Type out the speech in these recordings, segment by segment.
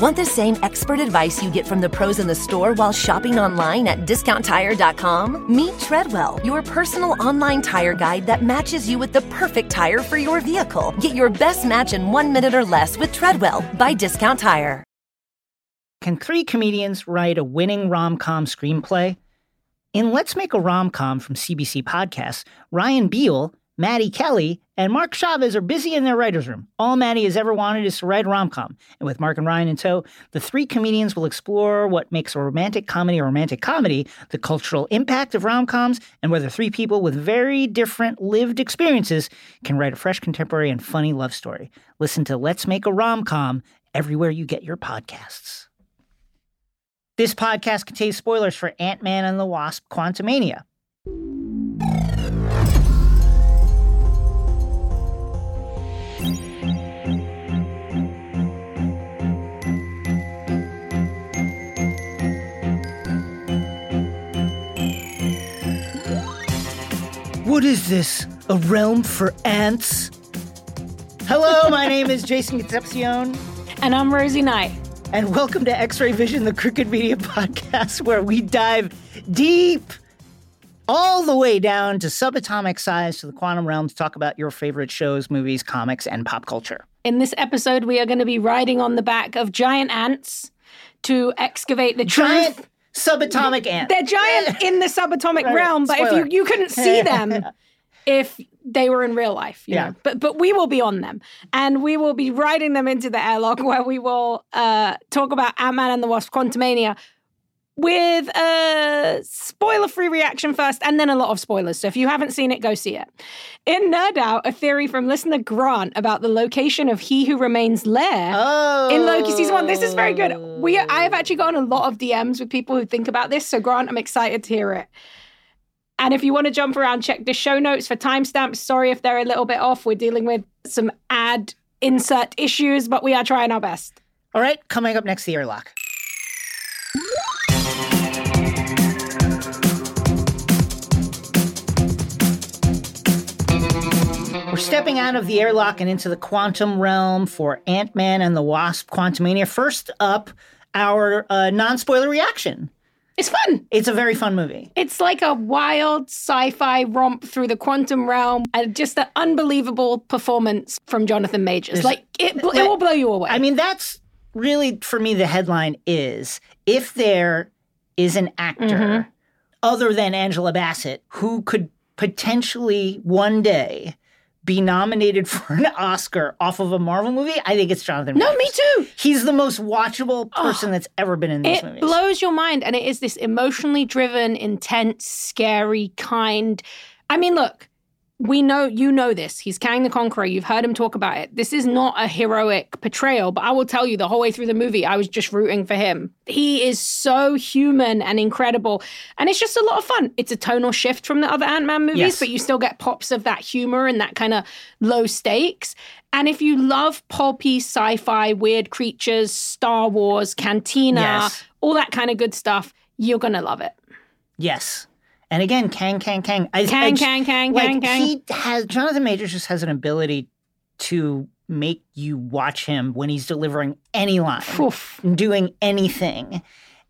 Want the same expert advice you get from the pros in the store while shopping online at discounttire.com? Meet Treadwell, your personal online tire guide that matches you with the perfect tire for your vehicle. Get your best match in one minute or less with Treadwell by Discount Tire. Can three comedians write a winning rom com screenplay? In Let's Make a Rom Com from CBC Podcasts, Ryan Beil, Maddie Kelly, and Mark Chavez are busy in their writer's room. All Maddie has ever wanted is to write a rom com. And with Mark and Ryan in tow, the three comedians will explore what makes a romantic comedy a romantic comedy, the cultural impact of rom coms, and whether three people with very different lived experiences can write a fresh, contemporary, and funny love story. Listen to Let's Make a Rom Com everywhere you get your podcasts. This podcast contains spoilers for Ant Man and the Wasp Quantumania. What is this? A realm for ants? Hello, my name is Jason Concepcion. And I'm Rosie Knight. And welcome to X Ray Vision, the Crooked Media podcast, where we dive deep all the way down to subatomic size to the quantum realm to talk about your favorite shows, movies, comics, and pop culture. In this episode, we are going to be riding on the back of giant ants to excavate the Giant truth. Subatomic ant. They're giant in the subatomic Right, realm, but if you, you couldn't see them if they were in real life. you Yeah. know. But but we will be on them. And we will be riding them into the airlock where we will uh, talk about Ant-Man and the Wasp Quantumania with a spoiler-free reaction first and then a lot of spoilers. So if you haven't seen it, go see it. In Nerd Out, a theory from listener Grant about the location of He Who Remains Lair oh. in Loki season one. This is very good. We I have actually gotten a lot of DMs with people who think about this. So Grant, I'm excited to hear it. And if you want to jump around, check the show notes for timestamps. Sorry if they're a little bit off. We're dealing with some ad insert issues, but we are trying our best. All right, coming up next, the airlock. Stepping out of the airlock and into the quantum realm for Ant Man and the Wasp Quantumania. First up, our uh, non spoiler reaction. It's fun. It's a very fun movie. It's like a wild sci-fi romp through the quantum realm, and just an unbelievable performance from Jonathan Majors. like it, bl- it will blow you away. I mean, that's really for me the headline is if there is an actor Mm-hmm. other than Angela Bassett who could potentially one day be nominated for an Oscar off of a Marvel movie, I think it's Jonathan. no, Majors. me too. He's the most watchable person that's ever been in these It movies. It blows your mind, and it is this emotionally driven, intense, scary kind. I mean, look, we know you know this. He's Kang the Conqueror. You've heard him talk about it. This is not a heroic portrayal, but I will tell you, the whole way through the movie, I was just rooting for him. He is so human and incredible, and it's just a lot of fun. It's a tonal shift from the other Ant Man movies, Yes. but you still get pops of that humor and that kind of low stakes. And if you love pulpy sci-fi, weird creatures, Star Wars, Cantina, Yes. all that kind of good stuff, you're gonna love it. yes. And again, Kang, Kang, Kang. I, Kang, I just- Kang, Kang, like, Kang, Kang. He has Jonathan Majors just has an ability to make you watch him when he's delivering any line. Oof. doing anything.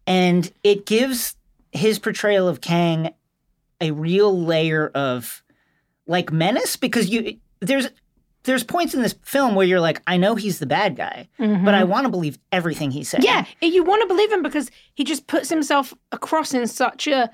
And it gives his portrayal of Kang a real layer of like menace because you there's there's points in this film where you're like, I know he's the bad guy, but I want to believe everything saying. Mm-hmm. Yeah, you want to believe him because he just puts himself across in such a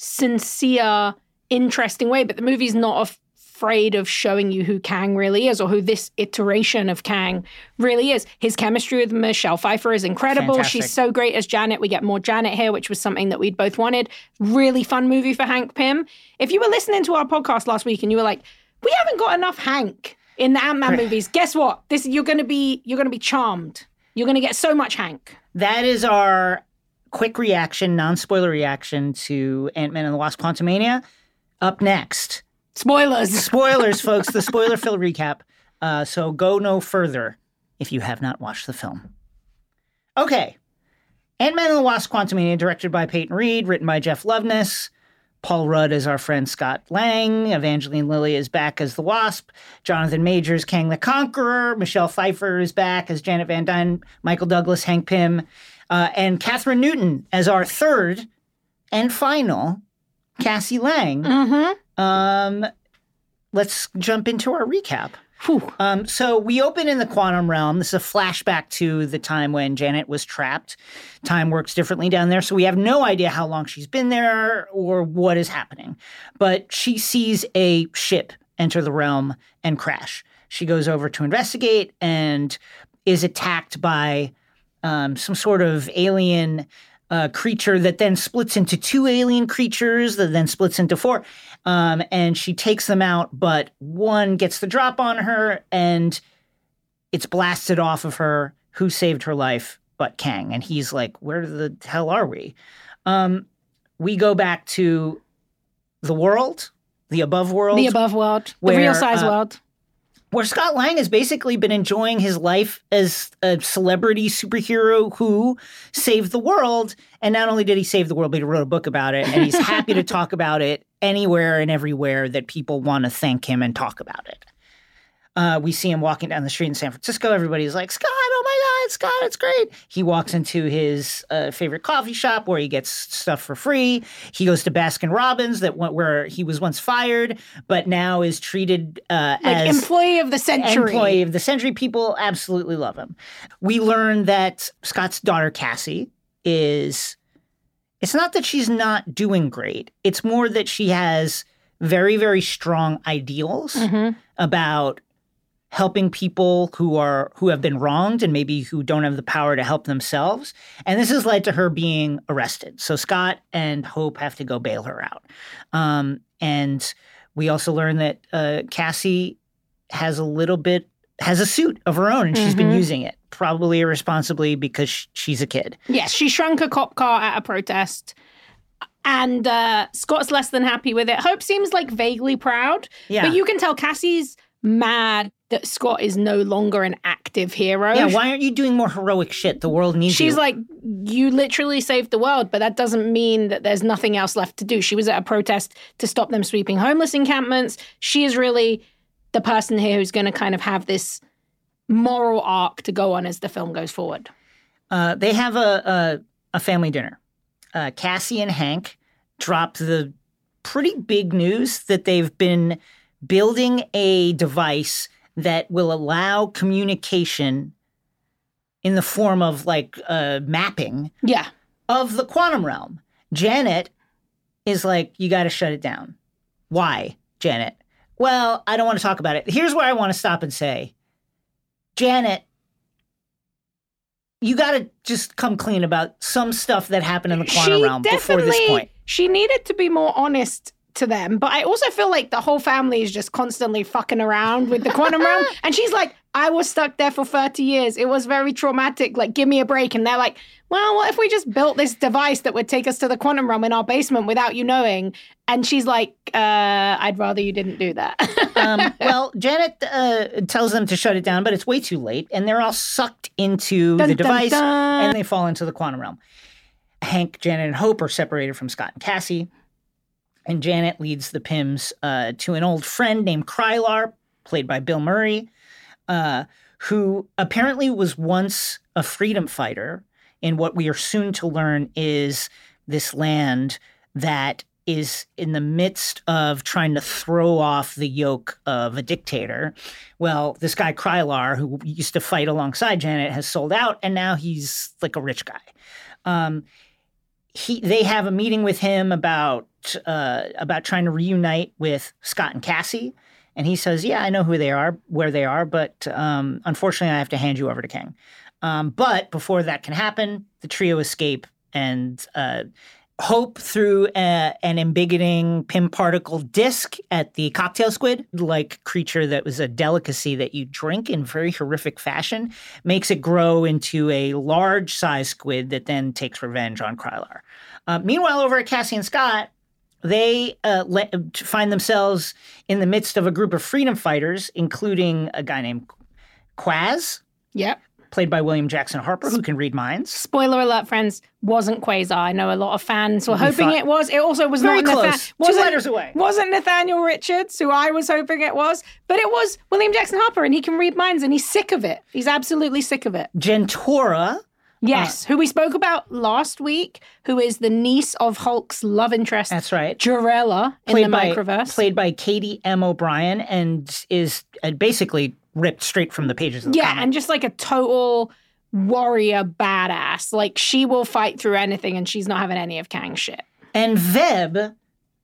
sincere, interesting way. But the movie's not afraid of showing you who Kang really is or who this iteration of Kang really is. His chemistry with Michelle Pfeiffer is incredible. Fantastic. She's so great as Janet. We get more Janet here, which was something that we'd both wanted. Really fun movie for Hank Pym. If you were listening to our podcast last week and you were like, we haven't got enough Hank in the Ant-Man movies, guess what? This you're gonna be you're gonna be charmed. You're gonna get so much Hank. That is our quick reaction, non-spoiler reaction to Ant-Man and the Wasp Quantumania. Up next, Spoilers. spoilers, folks, the spoiler-filled recap. Uh, so go no further if you have not watched the film. Okay. Ant-Man and the Wasp Quantumania, directed by Peyton Reed, written by Jeff Loveness. Paul Rudd is our friend Scott Lang. Evangeline Lilly is back as the Wasp. Jonathan Majors, Kang the Conqueror. Michelle Pfeiffer is back as Janet Van Dyne. Michael Douglas, Hank Pym. Uh, and Kathryn Newton as our third and final Cassie Lang. Mm-hmm. Um, let's jump into our recap. Um, so we open in the quantum realm. This is a flashback to the time when Janet was trapped. Time works differently down there, so we have no idea how long she's been there or what is happening. But she sees a ship enter the realm and crash. She goes over to investigate and is attacked by um, some sort of alien uh, creature that then splits into two alien creatures that then splits into four. Um, and she takes them out, but one gets the drop on her and it's blasted off of her. Who saved her life but Kang? And he's like, Where the hell are we? Um, we go back to the world, the above world, The above world, the real size uh, world. Where Scott Lang has basically been enjoying his life as a celebrity superhero who saved the world. And not only did he save the world, but he wrote a book about it. And he's happy to talk about it anywhere and everywhere that people want to thank him and talk about it. Uh, we see him walking down the street in San Francisco. Everybody's like, Scott, oh my God, Scott, it's great. He walks into his uh, favorite coffee shop where he gets stuff for free. He goes to Baskin Robbins, that went where he was once fired, but now is treated uh, Like as employee of the century. employee of the century. People absolutely love him. We learn that Scott's daughter Cassie is. It's not that she's not doing great. It's more that she has very, very strong ideals Mhm. about helping people who are who have been wronged and maybe who don't have the power to help themselves and this has led to her being arrested so scott and hope have to go bail her out um, and we also learn that uh, cassie has a little bit has a suit of her own and she's been Mhm. using it probably irresponsibly because she's a kid Yes, she shrunk a cop car at a protest. And uh, Scott's less than happy with it. Hope seems like vaguely proud, yeah but you can tell Cassie's mad that Scott is no longer an active hero. yeah why aren't you doing more heroic shit the world needs She's you She's like, you literally saved the world, but that doesn't mean that there's nothing else left to do. She was at a protest to stop them sweeping homeless encampments. She is really the person here who's going to kind of have this moral arc to go on as the film goes forward. Uh, they have a, a, a family dinner. Uh, Cassie and Hank drop the pretty big news that they've been building a device that will allow communication in the form of like uh, mapping Yeah. of the quantum realm. Janet is like, you got to shut it down. Why, Janet? Well, I don't want to talk about it. Here's where I want to stop and say, Janet, you got to just come clean about some stuff that happened in the quantum she realm before this point. She needed to be more honest to them, but I also feel like the whole family is just constantly fucking around with the quantum realm. And she's like, I was stuck there for 30 years. It was very traumatic. Like, give me a break. And they're like, well, what if we just built this device that would take us to the quantum realm in our basement without you knowing? And she's like, uh, I'd rather you didn't do that. um, well, Janet uh, tells them to shut it down, but it's way too late, and they're all sucked into Dun, the dun, device, dun. and they fall into the quantum realm. Hank, Janet, and Hope are separated from Scott and Cassie, and Janet leads the Pyms uh, to an old friend named Krylar, played by Bill Murray, uh, who apparently was once a freedom fighter in what we are soon to learn is this land that is in the midst of trying to throw off the yoke of a dictator. Well, this guy Krylar, who used to fight alongside Janet, has sold out, and now he's like a rich guy. Um, he, they have a meeting with him about uh, about trying to reunite with Scott and Cassie, and he says, "Yeah, I know who they are, where they are, but um, unfortunately, I have to hand you over to King." Um, but before that can happen, the trio escape and uh, Hope through a, an embiggening Pym particle disc at the cocktail squid, like creature that was a delicacy that you drink in very horrific fashion, makes it grow into a large size squid that then takes revenge on Krylar. Uh, meanwhile, over at Cassie and Scott, they uh, le- find themselves in the midst of a group of freedom fighters, including a guy named Quaz, yep. played by William Jackson Harper, who can read minds. Spoiler alert, friends, wasn't Quasar. I know a lot of fans were We hoping thought- it was. It also was Very not close. Nathan- Two wasn't- letters away. Wasn't Nathaniel Richards, who I was hoping it was, but it was William Jackson Harper, and he can read minds, and he's sick of it. He's absolutely sick of it. Gentora, Yes, who we spoke about last week, who is the niece of Hulk's love interest, that's right. Jarella, in the by, microverse. played by Katy M. O'Brian and is uh, basically ripped straight from the pages of the yeah, comic. and just like a total warrior badass. Like she will fight through anything, and she's not having any of Kang's shit. and Veb,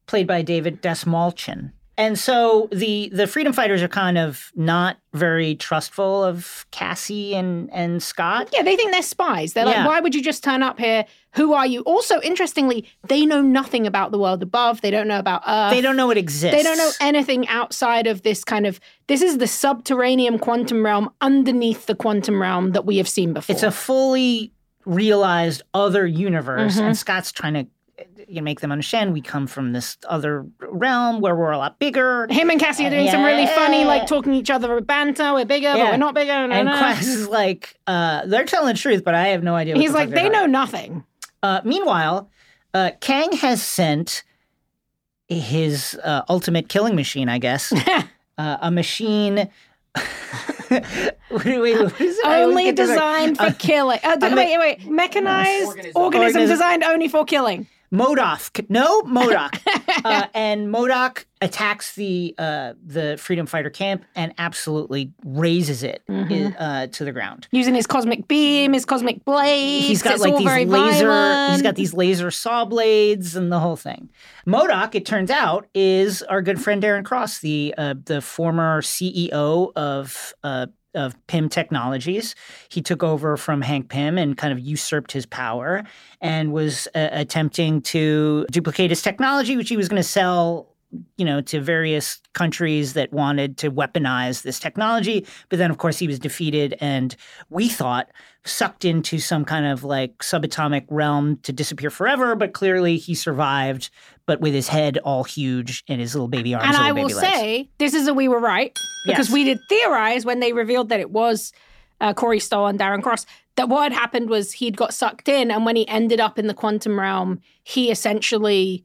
played by David Dastmalchian. And so the the freedom fighters are kind of not very trustful of Cassie and and Scott. Yeah, they think they're spies. They're like, why would you just turn up here? Who are you? Also, interestingly, they know nothing about the world above. They don't know about Earth. They don't know it exists. They don't know anything outside of this kind of. This is the subterranean quantum realm underneath the quantum realm that we have seen before. It's a fully realized other universe, Mhm. and Scott's trying to you know, make them understand we come from this other realm where we're a lot bigger. Him and Cassie are doing some really funny, like talking each other a banter. We're bigger, but we're not bigger. No, And no. Quest is like, uh, they're telling the truth, but I have no idea. What He's the like, they know talking nothing. Uh, meanwhile, uh, Kang has sent his uh, ultimate killing machine, I guess, uh, a machine. wait, wait, wait, what is it? Only get right. designed for killing. Uh, d- I'm wait, wait, mechanized organism, Organism. designed only for killing. MODOK. No, MODOK. uh, and MODOK attacks the uh, the freedom fighter camp and absolutely razes it Mm-hmm. uh, to the ground. Using his cosmic beam, his cosmic blade. He's got it's like these laser. violent. He's got these laser saw blades and the whole thing. MODOK, it turns out, is our good friend Darren Cross, the uh, the former CEO of. Of Pym Technologies. He took over from Hank Pym and kind of usurped his power and was uh, attempting to duplicate his technology, which he was going to sell you know, to various countries that wanted to weaponize this technology. But then, of course, he was defeated and we thought sucked into some kind of like subatomic realm to disappear forever. But clearly he survived, but with his head all huge and his little baby arms. and I will legs. say, this is a we were right because Yes. we did theorize when they revealed that it was uh, Corey Stoll and Darren Cross that what had happened was he'd got sucked in, and when he ended up in the quantum realm, he essentially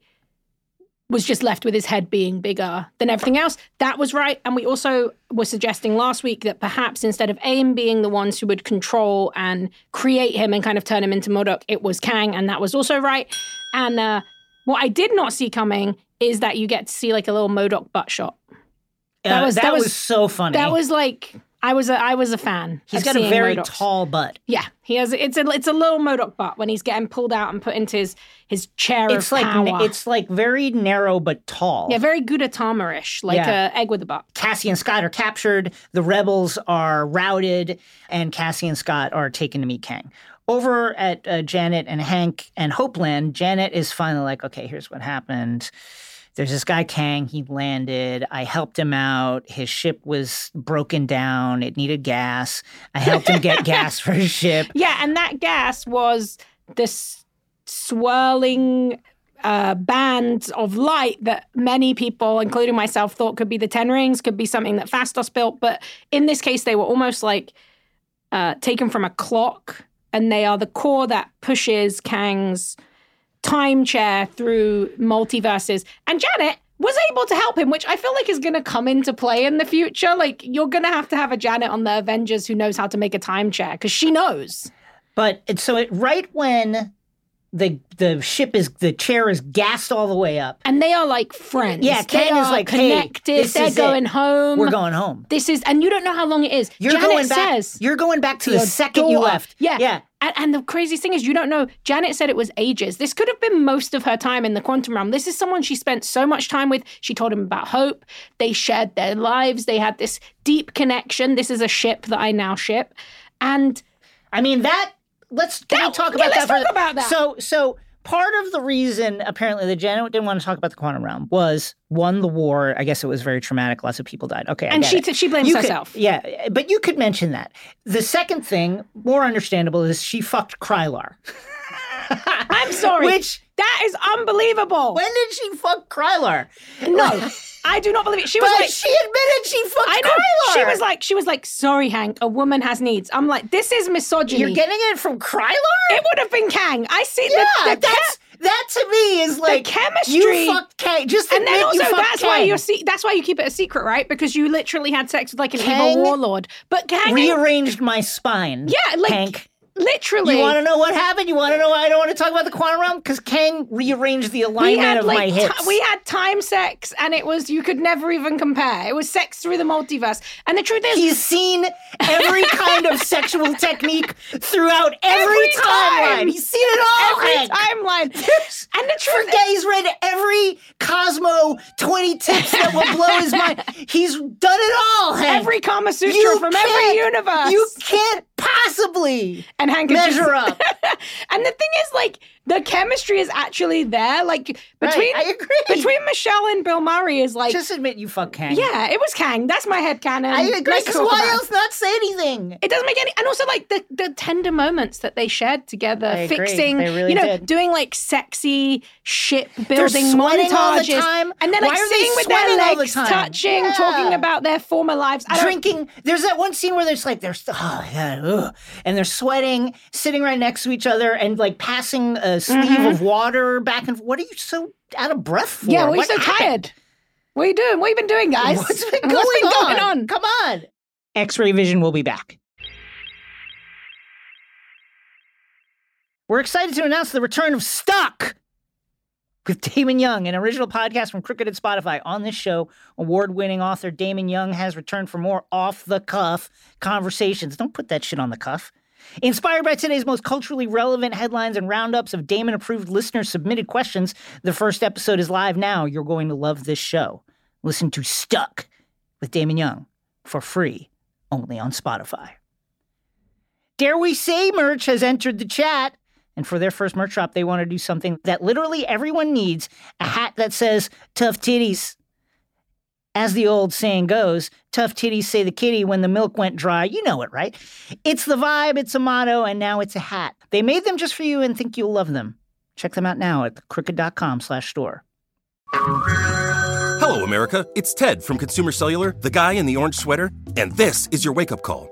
was just left with his head being bigger than everything else. That was right. And we also were suggesting last week that perhaps instead of AIM being the ones who would control and create him and kind of turn him into MODOK, it was Kang, and that was also right. And uh, what I did not see coming is that you get to see like a little MODOK butt shot. that Uh, was- that, that was, was- so funny. That was like I was a I was a fan. He's got a very tall butt. Yeah, he has. It's a it's a little MODOK butt when he's getting pulled out and put into his his chair It's of like power. it's like very narrow but tall. yeah, very Gudetama-ish, like Yeah. a egg with a butt. Cassie and Scott are captured, the rebels are routed, and Cassie and Scott are taken to meet Kang. Over at uh, Janet and Hank and Hopeland, Janet is finally like, okay, here's what happened. There's this guy, Kang. He landed. I helped him out. His ship was broken down. It needed gas. I helped him get gas for his ship. Yeah, and that gas was this swirling uh, band of light that many people, including myself, thought could be the Ten Rings, could be something that Phastos built. But in this case, they were almost like uh, taken from a clock, and they are the core that pushes Kang's time chair through multiverses. And Janet was able to help him, which I feel like is going to come into play in the future. Like, you're going to have to have a Janet on the Avengers who knows how to make a time chair because she knows. But so it right when the the ship is the chair is gassed all the way up, And they are like friends. Yeah, Kang is like, hey, connected. this They're is it. going home. we're going home. This is, and you don't know how long it is. You're Janet going back. says you're going back to the second you left. Yeah. yeah. And, and the craziest thing is, you don't know. Janet said it was ages. This could have been most of her time in the quantum realm. This is someone she spent so much time with. She told him about hope. They shared their lives. They had this deep connection. This is a ship that I now ship. And I mean that. Let's can we That- talk yeah, about let's that? for talk about that. So so part of the reason apparently the Janet didn't want to talk about the quantum realm was won the war. I guess it was very traumatic. Lots of people died. Okay, I and she t- she blames You could- herself. yeah, but you could mention that. The second thing, more understandable, is she fucked Krylar. I'm sorry. Which that is unbelievable. when did she fuck Krylar? no, I do not believe it. She was But like, she admitted she fucked I know. Krylar. She was like, she was like, sorry, Hank, a woman has needs. I'm like, this is misogyny. You're getting it from Krylar? it would have been Kang. I see yeah, the, the that's that to me is like chemistry- You fucked Kang. Just and then you also that's why you're se- that's why you keep it a secret, right? Because you literally had sex with like an Kang evil warlord. But Kang, rearranged my spine. yeah, like Hank. Literally, You want to know what happened? You want to know why I don't want to talk about the quantum realm? Because Kang rearranged the alignment had of like my hips. we had time sex, and it was you could never even compare. It was sex through the multiverse, and the truth is, He's seen every kind of sexual technique throughout every, Every timeline. time. He's seen it all. every timeline, and the truth Forget he's read every Cosmo 20 tips that will blow his mind. He's done it all, Hank. every Kama Sutra You from every universe. You can't possibly and Hank measure up. and the thing is, like, the chemistry is actually there. Like between I agree. between Michelle and Bill Murray is like, Just admit you fuck Kang. yeah, it was Kang. That's my head canon. I agree. Because why else not say anything? It doesn't make any, and also like the the tender moments that they shared together, I fixing, really you know, did. doing like sexy ship building montages, all the time. and then like Why sitting with their all the legs touching, Yeah. talking about their former lives. I drinking. There's that one scene where there's like there's oh yeah, ugh, and they're sweating, sitting right next to each other, and like passing a sleeve Mm-hmm. of water back and. What are you so out of breath for? Yeah, we're What so happened? tired. What are you doing? What have you been doing, guys? What's been going, What's been on? going on? Come on. X-ray vision will be back. We're excited to announce the return of Stuck with Damon Young, an original podcast from Crooked and Spotify. On this show, award-winning author Damon Young has returned for more off-the-cuff conversations. Don't put that shit on the cuff. Inspired by today's most culturally relevant headlines and roundups of Damon approved listener submitted questions, the first episode is live now. You're going to love this show. Listen to Stuck with Damon Young for free only on Spotify. Dare We Say merch has entered the chat. And for their first merch drop, they want to do something that literally everyone needs a hat that says tough titties. As the old saying goes, tough titties say the kitty when the milk went dry. You know it, right? It's the vibe, it's a motto, and now it's a hat. They made them just for you and think you'll love them. Check them out now at crooked.com slash store. Hello, America. It's Ted from Consumer Cellular, the guy in the orange sweater, and this is your wake up call.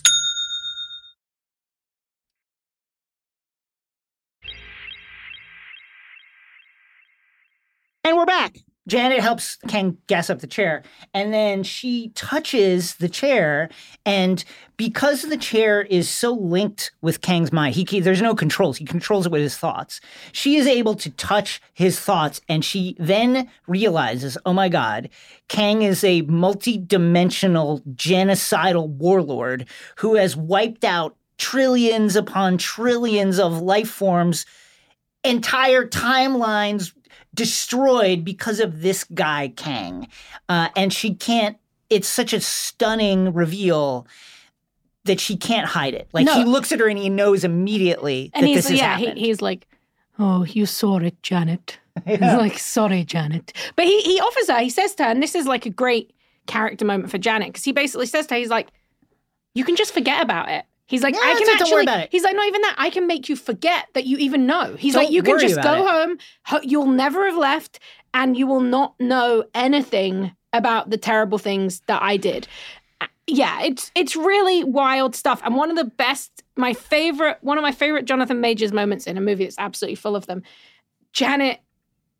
And we're back. Janet helps Ken gas up the chair, and then she touches the chair, and because the chair is so linked with Kang's mind, he there's no controls. He controls it with his thoughts. She is able to touch his thoughts, and she then realizes, oh my god, Kang is a multi-dimensional genocidal warlord who has wiped out trillions upon trillions of life forms entire timelines destroyed because of this guy Kang, uh, and she can't. It's such a stunning reveal that she can't hide it. Like No. he looks at her and he knows immediately and that he's this is yeah, he, he's like, oh, you saw it, Janet. He's like, sorry, Janet. But he he offers her. He says to her, and this is like a great character moment for Janet because he basically says to her, he's like, you can just forget about it. He's like, Yeah, I can don't actually. worry about it. He's like, not even that. I can make you forget that you even know. He's Don't like, you can just go it. home. You'll never have left, and you will not know anything about the terrible things that I did. Uh, Yeah, it's it's really wild stuff. And one of the best, my favorite, one of my favorite Jonathan Majors moments in a movie that's absolutely full of them. Janet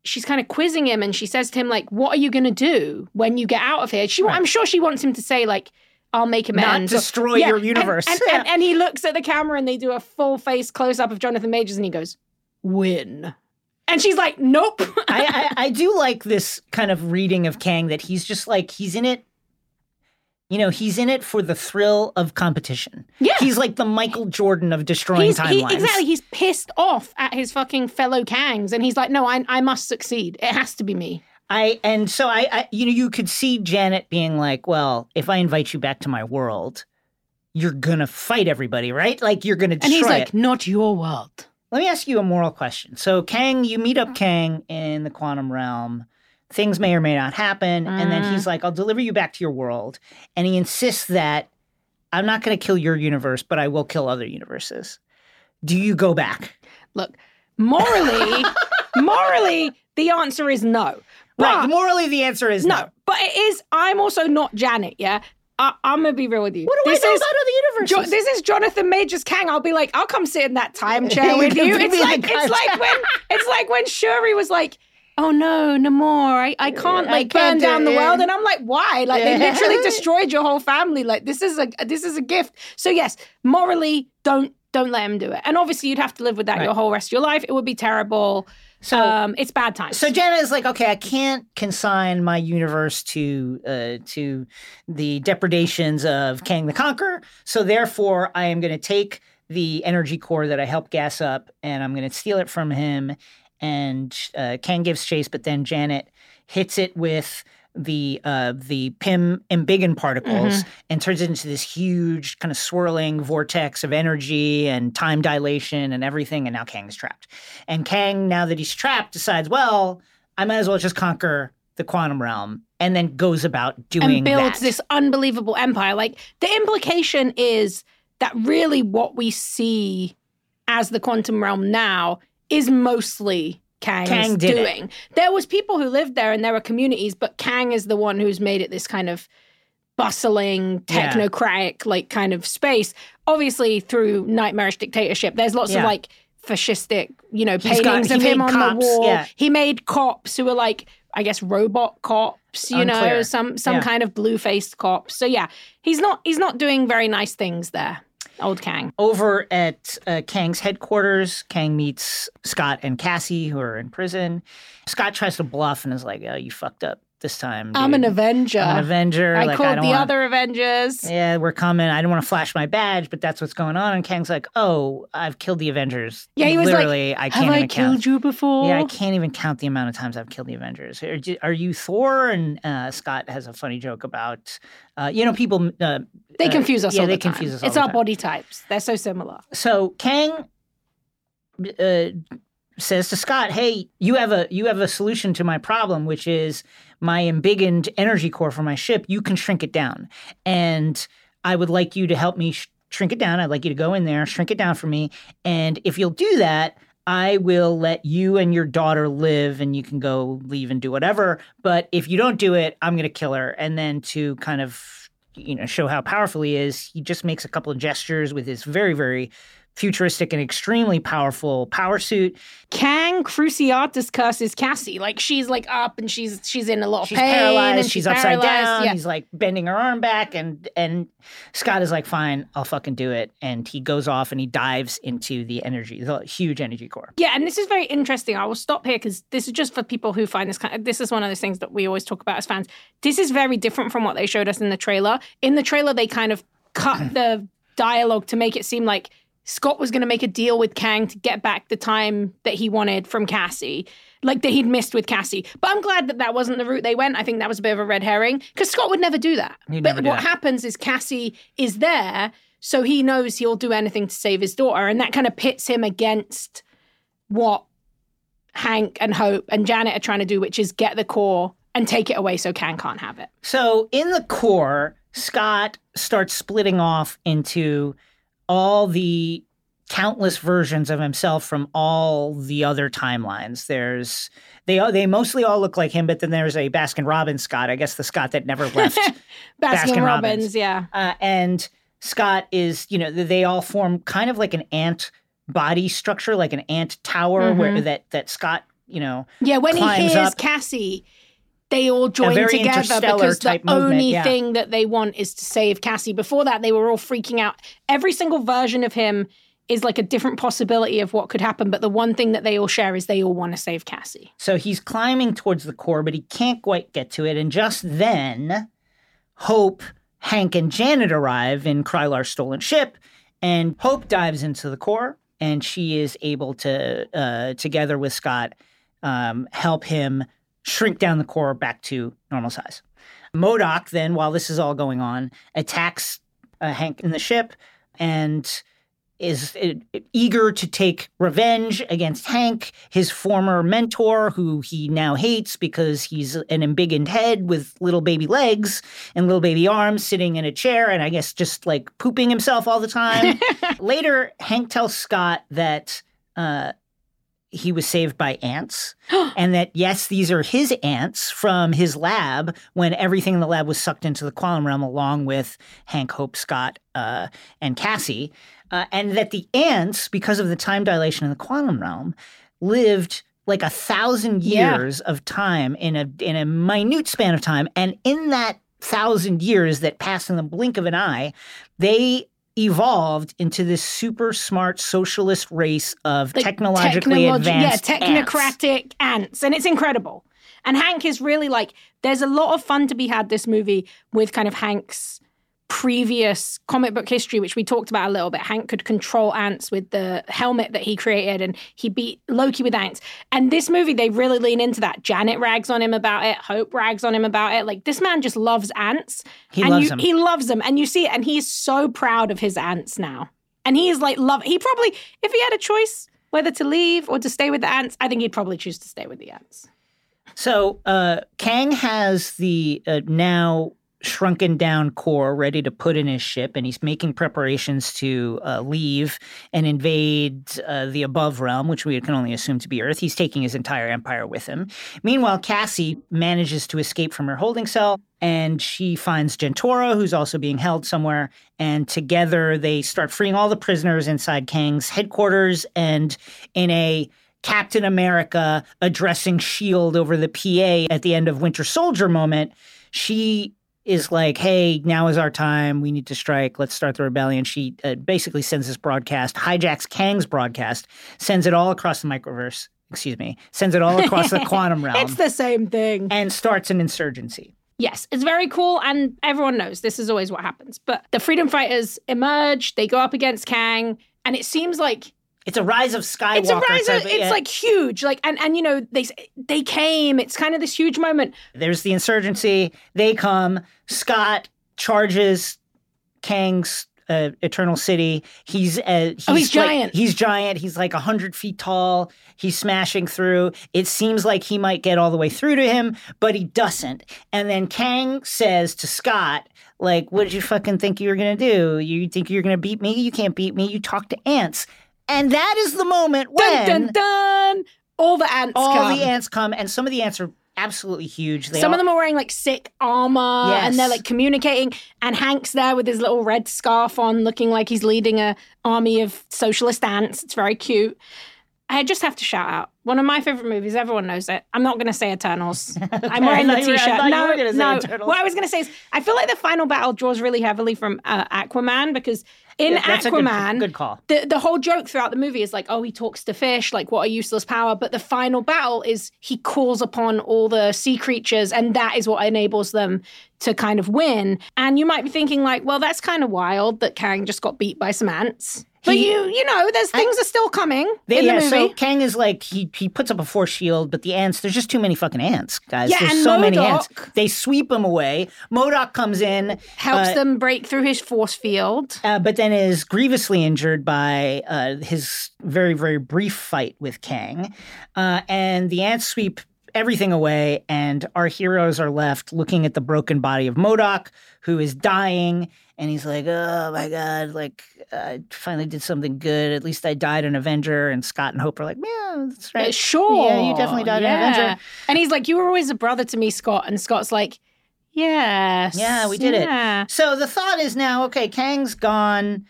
she's kind of quizzing him and she says to him like what are you going to do when you get out of here she Right. i'm sure she wants him to say like i'll make Not amends or- destroy Yeah, your universe. and, and, and he looks at the camera and they do a full face close up of jonathan majors and he goes win and she's like nope I, I, I do like this kind of reading of Kang that he's just like he's in it. You know, he's in it for the thrill of competition. Yeah. he's like the Michael Jordan of destroying He's, he, timelines. exactly. He's pissed off at his fucking fellow Kangs, and he's like, "No, I, I must succeed. It has to be me." I and so I, I, you know, you could see Janet being like, "Well, if I invite you back to my world, you're gonna fight everybody, right? Like you're gonna And he's like, it." "Not your world." Let me ask you a moral question. So, Kang, you meet up Kang in the quantum realm. Things may or may not happen. And then Mm. he's like, I'll deliver you back to your world. And he insists that I'm not going to kill your universe, but I will kill other universes. Do you go back? Look, morally, morally, the answer is no. Right. But- Morally, the answer is no. no, but it is. I'm also not Janet. Yeah, I, I'm gonna be real with you. What do this I know is, about other Jo- this is Jonathan Majors Kang. I'll be like, I'll come sit in that time chair with you. It's like it's like when it's like when Shuri was like, "Oh no, no more. I, I can't I like can't burn do down it, the yeah. world." And I'm like, "Why? Like they literally destroyed your whole family. Like this is a this is a gift." So yes, morally, don't don't let him do it. And obviously, you'd have to live with that Right. your whole rest of your life. It would be terrible. So- um, it's bad times. So Janet is like, okay, I can't consign my universe to uh, to the depredations of Kang the Conqueror. So therefore, I am going to take the energy core that I helped gas up, and I'm going to steal it from him. And uh, Kang gives chase, but then Janet hits it with the uh, the Pym embiggen particles and turns it into this huge kind of swirling vortex of energy and time dilation and everything. And now Kang's trapped. And Kang, now that he's trapped, decides, well, I might as well just conquer the quantum realm, and then goes about doing and builds that. this unbelievable empire. Like the implication is that really what we see as the quantum realm now is mostly Kang's Kang did it. doing. There was people who lived there and there were communities, but Kang is the one who's made it this kind of bustling, Yeah. technocratic, like kind of space. Obviously, through nightmarish dictatorship, there's lots Yeah. of like fascistic, you know, He's got- paintings of him on cops, the wall. yeah. He made cops who were like, I guess, robot cops. You know, some some Yeah. kind of blue faced cops. So yeah, he's not he's not doing very nice things there. Old Kang. Over at uh, Kang's headquarters, Kang meets Scott and Cassie, who are in prison. Scott tries to bluff and is like, "Oh, you fucked up this time. I'm an. Avenger. I'm an Avenger. I like, called I the wanna- other Avengers. Yeah, we're coming. I don't want to flash my badge, but that's what's going on." And Kang's like, "Oh, I've killed the Avengers. Yeah, he was like, literally. I Have can't I even killed count. you before? Yeah, I can't even count the amount of times I've killed the Avengers. Are, you- are you Thor? And uh, Scott has a funny joke about, uh, you know, people. Uh, They uh, confuse us yeah, all they the confuse us all it's our body types. They're so similar. So Kang uh, says to Scott, "Hey, you have a you have a solution to my problem, which is my embiggened energy core for my ship. You can shrink it down, and I would like you to help me sh- shrink it down. I'd like you to go in there, shrink it down for me, and if you'll do that." I will let you and your daughter live and you can go leave and do whatever. But if you don't do it, I'm going to kill her. And then to kind of, you know, show how powerful he is, he just makes a couple of gestures with his very, very futuristic and extremely powerful power suit. Kang Cruciatus curses Cassie. Like she's like up and she's she's in a lot of She's pain paralyzed. and She's, she's, upside paralyzed. down. Yeah. He's like bending her arm back, and and Scott is like, "Fine, I'll fucking do it." And he goes off and he dives into the energy, the huge energy core. Yeah, and this is very interesting. I will stop here because this is just for people who find this kind of, this is one of those things that we always talk about as fans. This is very different from what they showed us in the trailer. In the trailer, they kind of cut the dialogue to make it seem like Scott was going to make a deal with Kang to get back the time that he wanted from Cassie, like that he'd missed with Cassie. But I'm glad that that wasn't the route they went. I think that was a bit of a red herring because Scott would never do that. He'd but do what that. happens is Cassie is there, so he knows he'll do anything to save his daughter, and that kind of pits him against what Hank and Hope and Janet are trying to do, which is get the core and take it away so Kang can't have it. So in the core, Scott starts splitting off into all the countless versions of himself from all the other timelines. There's they they mostly all look like him, but then there's a Baskin Robbins Scott. I guess the Scott that never left. Baskin, Baskin-Robbins. Yeah. uh, and Scott is, you know, they all form kind of like an ant body structure, like an ant tower, where Mhm. that that Scott you know, Yeah, when he hears up. Cassie, they all join together because the movement, only yeah. thing that they want is to save Cassie. Before that, they were all freaking out. Every single version of him is like a different possibility of what could happen, but the one thing that they all share is they all want to save Cassie. So he's climbing towards the core, but he can't quite get to it. And just then, Hope, Hank, and Janet arrive in Krylar's stolen ship, and Hope dives into the core, and she is able to, uh, together with Scott, um, help him shrink down the core back to normal size. MODOK then, while this is all going on, attacks uh, Hank in the ship and is uh, eager to take revenge against Hank, his former mentor, who he now hates because he's an embiggened head with little baby legs and little baby arms sitting in a chair and I guess just like pooping himself all the time. Later, Hank tells Scott that uh, he was saved by ants and that yes these are his ants from his lab when everything in the lab was sucked into the quantum realm along with hank hope scott uh, and cassie uh, and that the ants because of the time dilation in the quantum realm lived like a thousand Yeah. years of time in a in a minute span of time and in that thousand years that passed in the blink of an eye they evolved into this super smart socialist race of Like technologically technologi- advanced yeah, ants. technocratic ants. and it's incredible. And Hank is really like there's a lot of fun to be had this movie with kind of Hank's previous comic book history, which we talked about a little bit. Hank could control ants with the helmet that he created, and he beat Loki with ants. And this movie, they really lean into that. Janet rags on him about it. Hope rags on him about it. Like this man just loves ants. He and loves you, them. He loves them, and you see it, and he's so proud of his ants now. And he is like love. He probably, if he had a choice whether to leave or to stay with the ants, I think he'd probably choose to stay with the ants. So uh, Kang has the uh, now shrunken down core ready to put in his ship, and he's making preparations to uh, leave and invade uh, the above realm, which we can only assume to be Earth. He's taking his entire empire with him. Meanwhile, Cassie manages to escape from her holding cell. And she finds Gentora, who's also being held somewhere. And together they start freeing all the prisoners inside Kang's headquarters. And in a Captain America addressing S.H.I.E.L.D. over the PA at the end of Winter Soldier moment, she is like, hey, now is our time. We need to strike. Let's start the rebellion. She uh, basically sends this broadcast, hijacks Kang's broadcast, sends it all across the microverse, excuse me, sends it all across the quantum realm, It's the same thing. and starts an insurgency. Yes, it's very cool, and everyone knows this is always what happens. But the freedom fighters emerge, they go up against Kang, and it seems like It's a rise of Skywalker. it's a rise. Of, it's yeah. like huge, like and and you know they they came. It's kind of this huge moment. There's the insurgency. They come. Scott charges Kang's uh, Eternal City. He's, uh, he's Oh, he's like- giant. He's giant. He's like hundred feet tall. He's smashing through. It seems like he might get all the way through to him, but he doesn't. And then Kang says to Scott, "Like, what did you fucking think you were gonna do? You think you're gonna beat me? You can't beat me. You talk to ants." And that is the moment when Dun dun dun! All the ants all come. the ants come, and some of the ants are absolutely huge. They Some of them are wearing like sick armor and they're like communicating. And Hank's there with his little red scarf on, looking like he's leading a army of socialist ants. It's very cute. I just have to shout out one of my favorite movies. Everyone knows it. I'm not going to say Eternals. I'm wearing the thought you were- I t-shirt. no, were say no. Eternals. What I was going to say is, I feel like the final battle draws really heavily from uh, Aquaman because in Yeah, that's a good- Aquaman, good call. the the whole joke throughout the movie is like, oh, he talks to fish, like what a useless power. But the final battle is he calls upon all the sea creatures, and that is what enables them to kind of win. And you might be thinking like, well, that's kind of wild that Kang just got beat by some ants. But He- you you know, there's things are still coming They, in the yeah, movie. so Kang is like he he puts up a force shield, but the ants there's just too many fucking ants, guys. Yeah, there's and so many ants. They sweep him away. MODOK comes in, Helps uh, them break through his force field. uh, but then is grievously injured by uh, his very very brief fight with Kang, uh, and the ants sweep everything away, and our heroes are left looking at the broken body of MODOK, who is dying. And he's like, "Oh my god! Like I finally did something good. At least I died an Avenger." And Scott and Hope are like, "Yeah, that's right. Sure. Yeah, you definitely died yeah. an Avenger." And he's like, You were always a brother to me, Scott. And Scott's like, Yes. Yeah, we did yeah. it. So the thought is now, okay, Kang's gone.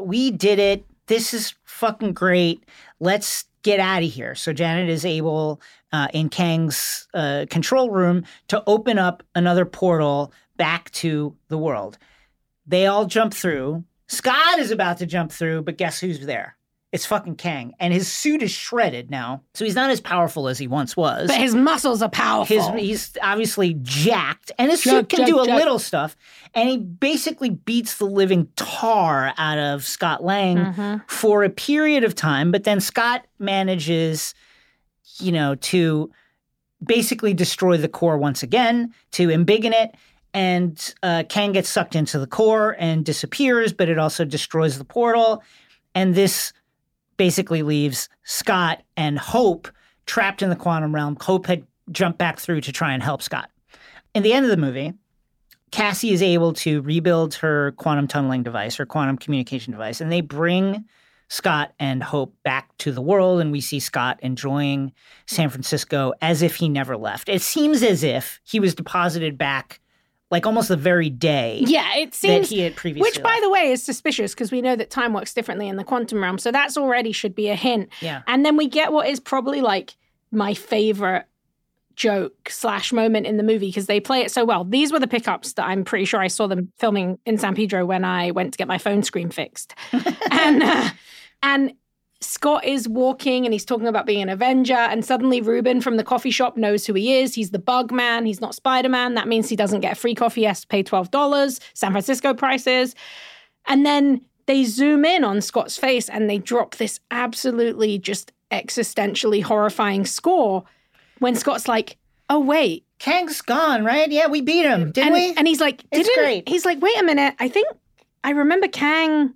We did it. This is fucking great. Let's get out of here. So Janet is able uh, in Kang's uh, control room to open up another portal back to the world. They all jump through. Scott is about to jump through, but guess who's there? It's fucking Kang, and his suit is shredded now, so he's not as powerful as he once was. But his muscles are powerful. His, he's obviously jacked, and his Jack, suit can jack, do a jack. little stuff. And he basically beats the living tar out of Scott Lang Mm-hmm. for a period of time. But then Scott manages, you know, to basically destroy the core once again, to embiggen it. And uh, Kang gets sucked into the core and disappears, but it also destroys the portal. And this basically leaves Scott and Hope trapped in the quantum realm. Hope had jumped back through to try and help Scott. In the end of the movie, Cassie is able to rebuild her quantum tunneling device, her quantum communication device, and they bring Scott and Hope back to the world, and we see Scott enjoying San Francisco as if he never left. It seems as if he was deposited back like almost the very day yeah, it that seems. he had previously Which, by the way, is suspicious because we know that time works differently in the quantum realm. So that's already should be a hint. Yeah. And then we get what is probably like my favorite joke slash moment in the movie because they play it so well. These were the pickups that I'm pretty sure I saw them filming in San Pedro when I went to get my phone screen fixed. and uh, and Scott is walking and he's talking about being an Avenger, and suddenly Ruben from the coffee shop knows who he is. He's the Bug Man. He's not Spider Man. That means he doesn't get a free coffee. He has to pay twelve dollars. San Francisco prices, and then they zoom in on Scott's face and they drop this absolutely just existentially horrifying score when Scott's like, "Oh wait, Kang's gone, right? Yeah, we beat him, didn't and, we? And he's like, It's didn't, great. He's like, wait a minute. I think I remember Kang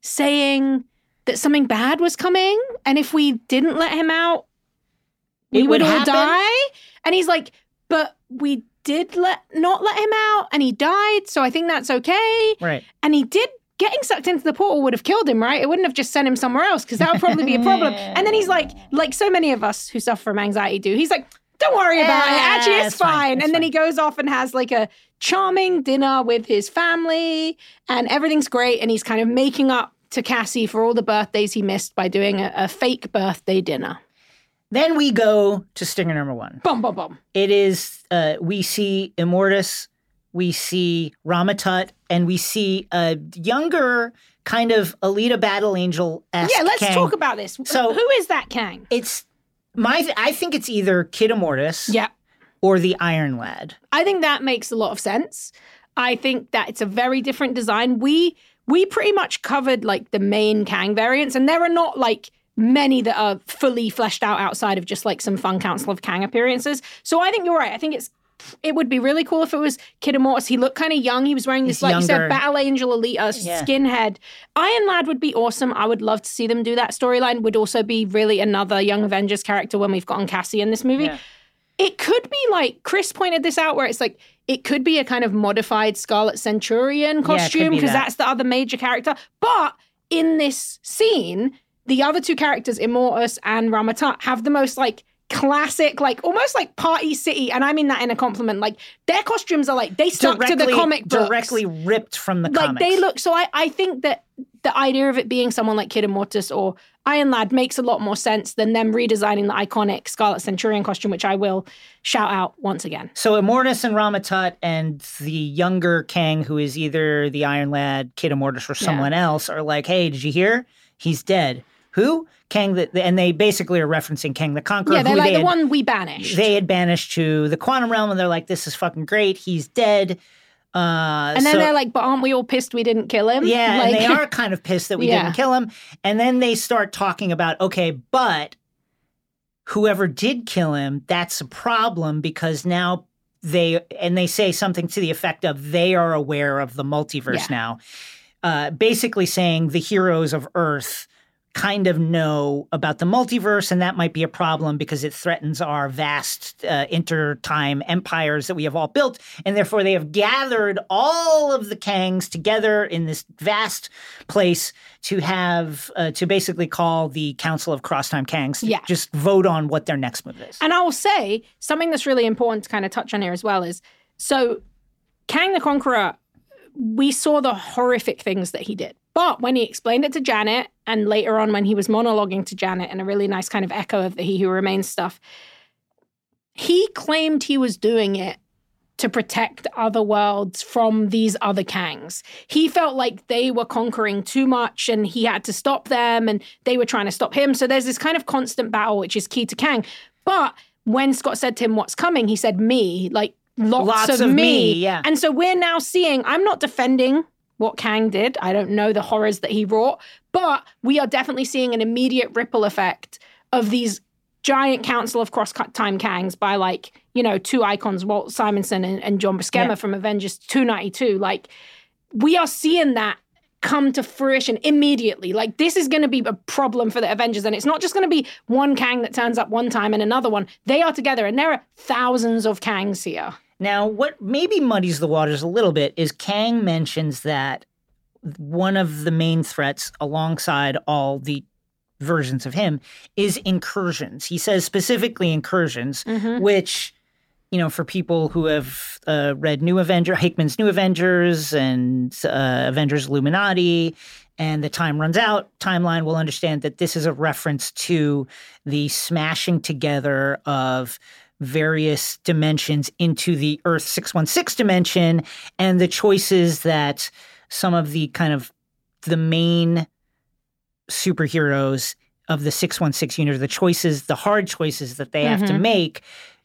saying that something bad was coming. And if we didn't let him out, we It would, would all die. And he's like, but we did let not let him out and he died. So I think that's okay. right. And he did getting sucked into the portal would have killed him, right? It wouldn't have just sent him somewhere else because that would probably be a problem. And then he's like, like so many of us who suffer from anxiety do, he's like, don't worry about it. Eh, Actually, it's, it's fine. fine. It's And then fine. he goes off and has like a charming dinner with his family and everything's great. And he's kind of making up to Cassie for all the birthdays he missed by doing a, a fake birthday dinner. Then we go to stinger number one. Bum, bum, bum. It is uh, we see Immortus, we see Ramatut, and we see a younger kind of Alita Battle Angel. Yeah, let's talk about this. So- who is that Kang? It's my. I think it's either Kid Immortus Yeah. or the Iron Lad. I think that makes a lot of sense. I think that it's a very different design. We we pretty much covered like the main Kang variants, and there are not like many that are fully fleshed out outside of just like some fun Council of Kang appearances. So I think you're right. I think it's it would be really cool if it was Kid Immortus. He looked kind of young. He was wearing this, He's like you said. Battle Angel Elite uh, Yeah. skinhead. Iron Lad would be awesome. I would love to see them do that storyline. Would also be really another Young Avengers character when we've gotten Cassie in this movie. Yeah. It could be like Chris pointed this out, where it's like it could be a kind of modified Scarlet Centurion costume be because that. that's the other major character. But in this scene, the other two characters, Immortus and Ramatut, have the most like classic, like almost like Party City, and I mean that in a compliment. Like their costumes are like they stuck to the comic books. directly ripped from the comic like comics. they look. So I I think that the idea of it being someone like Kid Immortus or Iron Lad makes a lot more sense than them redesigning the iconic Scarlet Centurion costume, which I will shout out once again. So Immortus and Ramatut and the younger Kang, who is either the Iron Lad, Kid Immortus, or someone else, are like, "Hey, did you hear? He's dead." Who? Kang the, and they basically are referencing Kang the Conqueror. Yeah, they're like they the had, one we banished. they had banished to the quantum realm, and they're like, "This is fucking great. He's dead." Uh, and then so- they're like, but aren't we all pissed we didn't kill him? Yeah, like, and they are kind of pissed that we Yeah. didn't kill him. And then they start talking about, okay, but whoever did kill him, that's a problem because now they and they say something to the effect of they are aware of the multiverse Yeah. now. Uh, basically saying the heroes of Earth kind of know about the multiverse, and that might be a problem because it threatens our vast uh, intertime empires that we have all built. And therefore, they have gathered all of the Kangs together in this vast place to have, uh, to basically call the Council of Crosstime Kangs to Yeah. just vote on what their next move is. And I will say something that's really important to kind of touch on here as well is so Kang the Conqueror, we saw the horrific things that he did. But when he explained it to Janet, and later on when he was monologuing to Janet in a really nice kind of echo of the He Who Remains stuff, he claimed he was doing it to protect other worlds from these other Kangs. He felt like they were conquering too much and he had to stop them and they were trying to stop him. So there's this kind of constant battle, which is key to Kang. But when Scott said to him, What's coming? he said, Me, like lots, Lots of, of me. me, yeah. And so we're now seeing, I'm not defending what Kang did. I don't know the horrors that he wrought, but we are definitely seeing an immediate ripple effect of these giant council of cross time Kangs by like, you know, two icons, Walt Simonson and, and John Buscema Yeah. from Avengers 292. Like, we are seeing that come to fruition immediately. Like, this is going to be a problem for the Avengers. And it's not just going to be one Kang that turns up one time and another one. They are together, and there are thousands of Kangs here. Now, what maybe muddies the waters a little bit is Kang mentions that one of the main threats alongside all the versions of him is incursions. He says specifically incursions, which, you know, for people who have uh, read New Avenger, Hickman's New Avengers and uh, Avengers Illuminati, and the time runs out timeline will understand that this is a reference to the smashing together of various dimensions into the Earth 616 dimension and the choices that some of the kind of the main superheroes of the 616 universe, the choices, the hard choices that they have to Mhm. make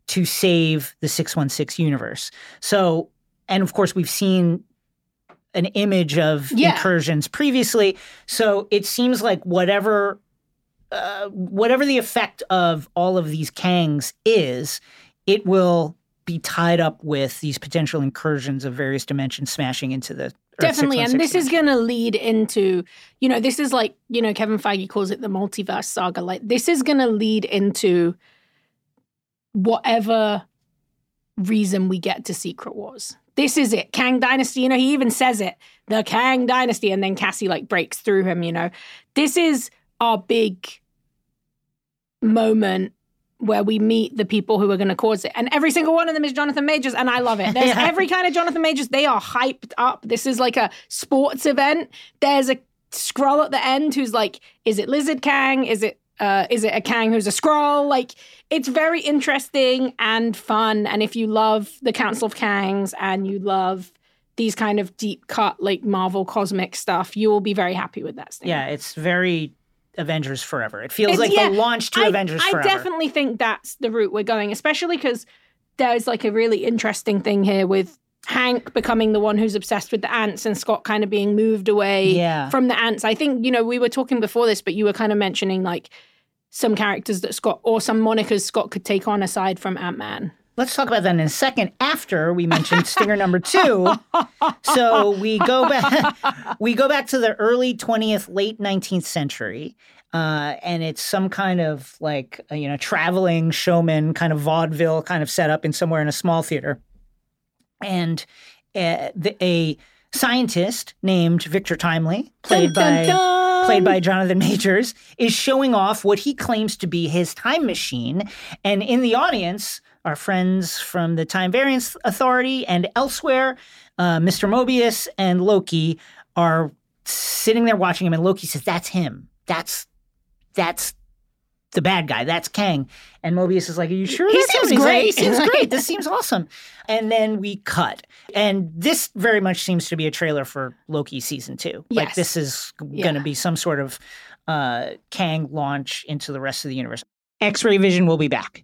to save the 616 universe. So, and of course, we've seen an image of Yeah. incursions previously. So it seems like whatever uh, whatever the effect of all of these Kangs is, it will be tied up with these potential incursions of various dimensions smashing into the Earth Definitely. And 616 this is going to lead into, you know, this is like, you know, Kevin Feige calls it the multiverse saga. Like, this is going to lead into whatever reason we get to Secret Wars. This is it. Kang Dynasty, you know, he even says it, the Kang Dynasty. And then Cassie like breaks through him, you know. This is our big moment where we meet the people who are going to cause it. And every single one of them is Jonathan Majors, and I love it. There's Yeah. every kind of Jonathan Majors. They are hyped up. This is like a sports event. There's a scroll at the end who's like, is it Lizard Kang? Is it uh, is it a Kang who's a scroll? Like, it's very interesting and fun. And if you love the Council of Kangs and you love these kind of deep cut, like Marvel cosmic stuff, you will be very happy with that. Stinger. Yeah, it's very Avengers Forever. It feels It's- like yeah, the launch to I, Avengers I Forever. definitely think that's the route we're going, especially because there's like a really interesting thing here with Hank becoming the one who's obsessed with the ants and Scott kind of being moved away Yeah. from the ants. I think, you know, we were talking before this, but you were kind of mentioning like some characters that Scott or some monikers Scott could take on aside from Ant Man. Let's talk about that in a second after we mentioned Stinger number two. So we go back we go back to the early 20th, late 19th century. Uh, and it's some kind of like uh, you know traveling showman kind of vaudeville kind of setup in somewhere in a small theater. And uh, the, a scientist named Victor Timely, played Dun, dun, by dun. played by Jonathan Majors, is showing off what he claims to be his time machine. And in the audience, our friends from the Time Variance Authority and elsewhere, uh, Mr. Mobius and Loki are sitting there watching him, and Loki says, "That's him. That's that's." The bad guy, that's Kang. And Mobius is like, Are you sure? He that's him?" seems And like, great. seems great. This seems awesome. And then we cut. And this very much seems to be a trailer for Loki season two. Like this is going to be some sort of uh, Kang launch into the rest of the universe. X Ray Vision will be back.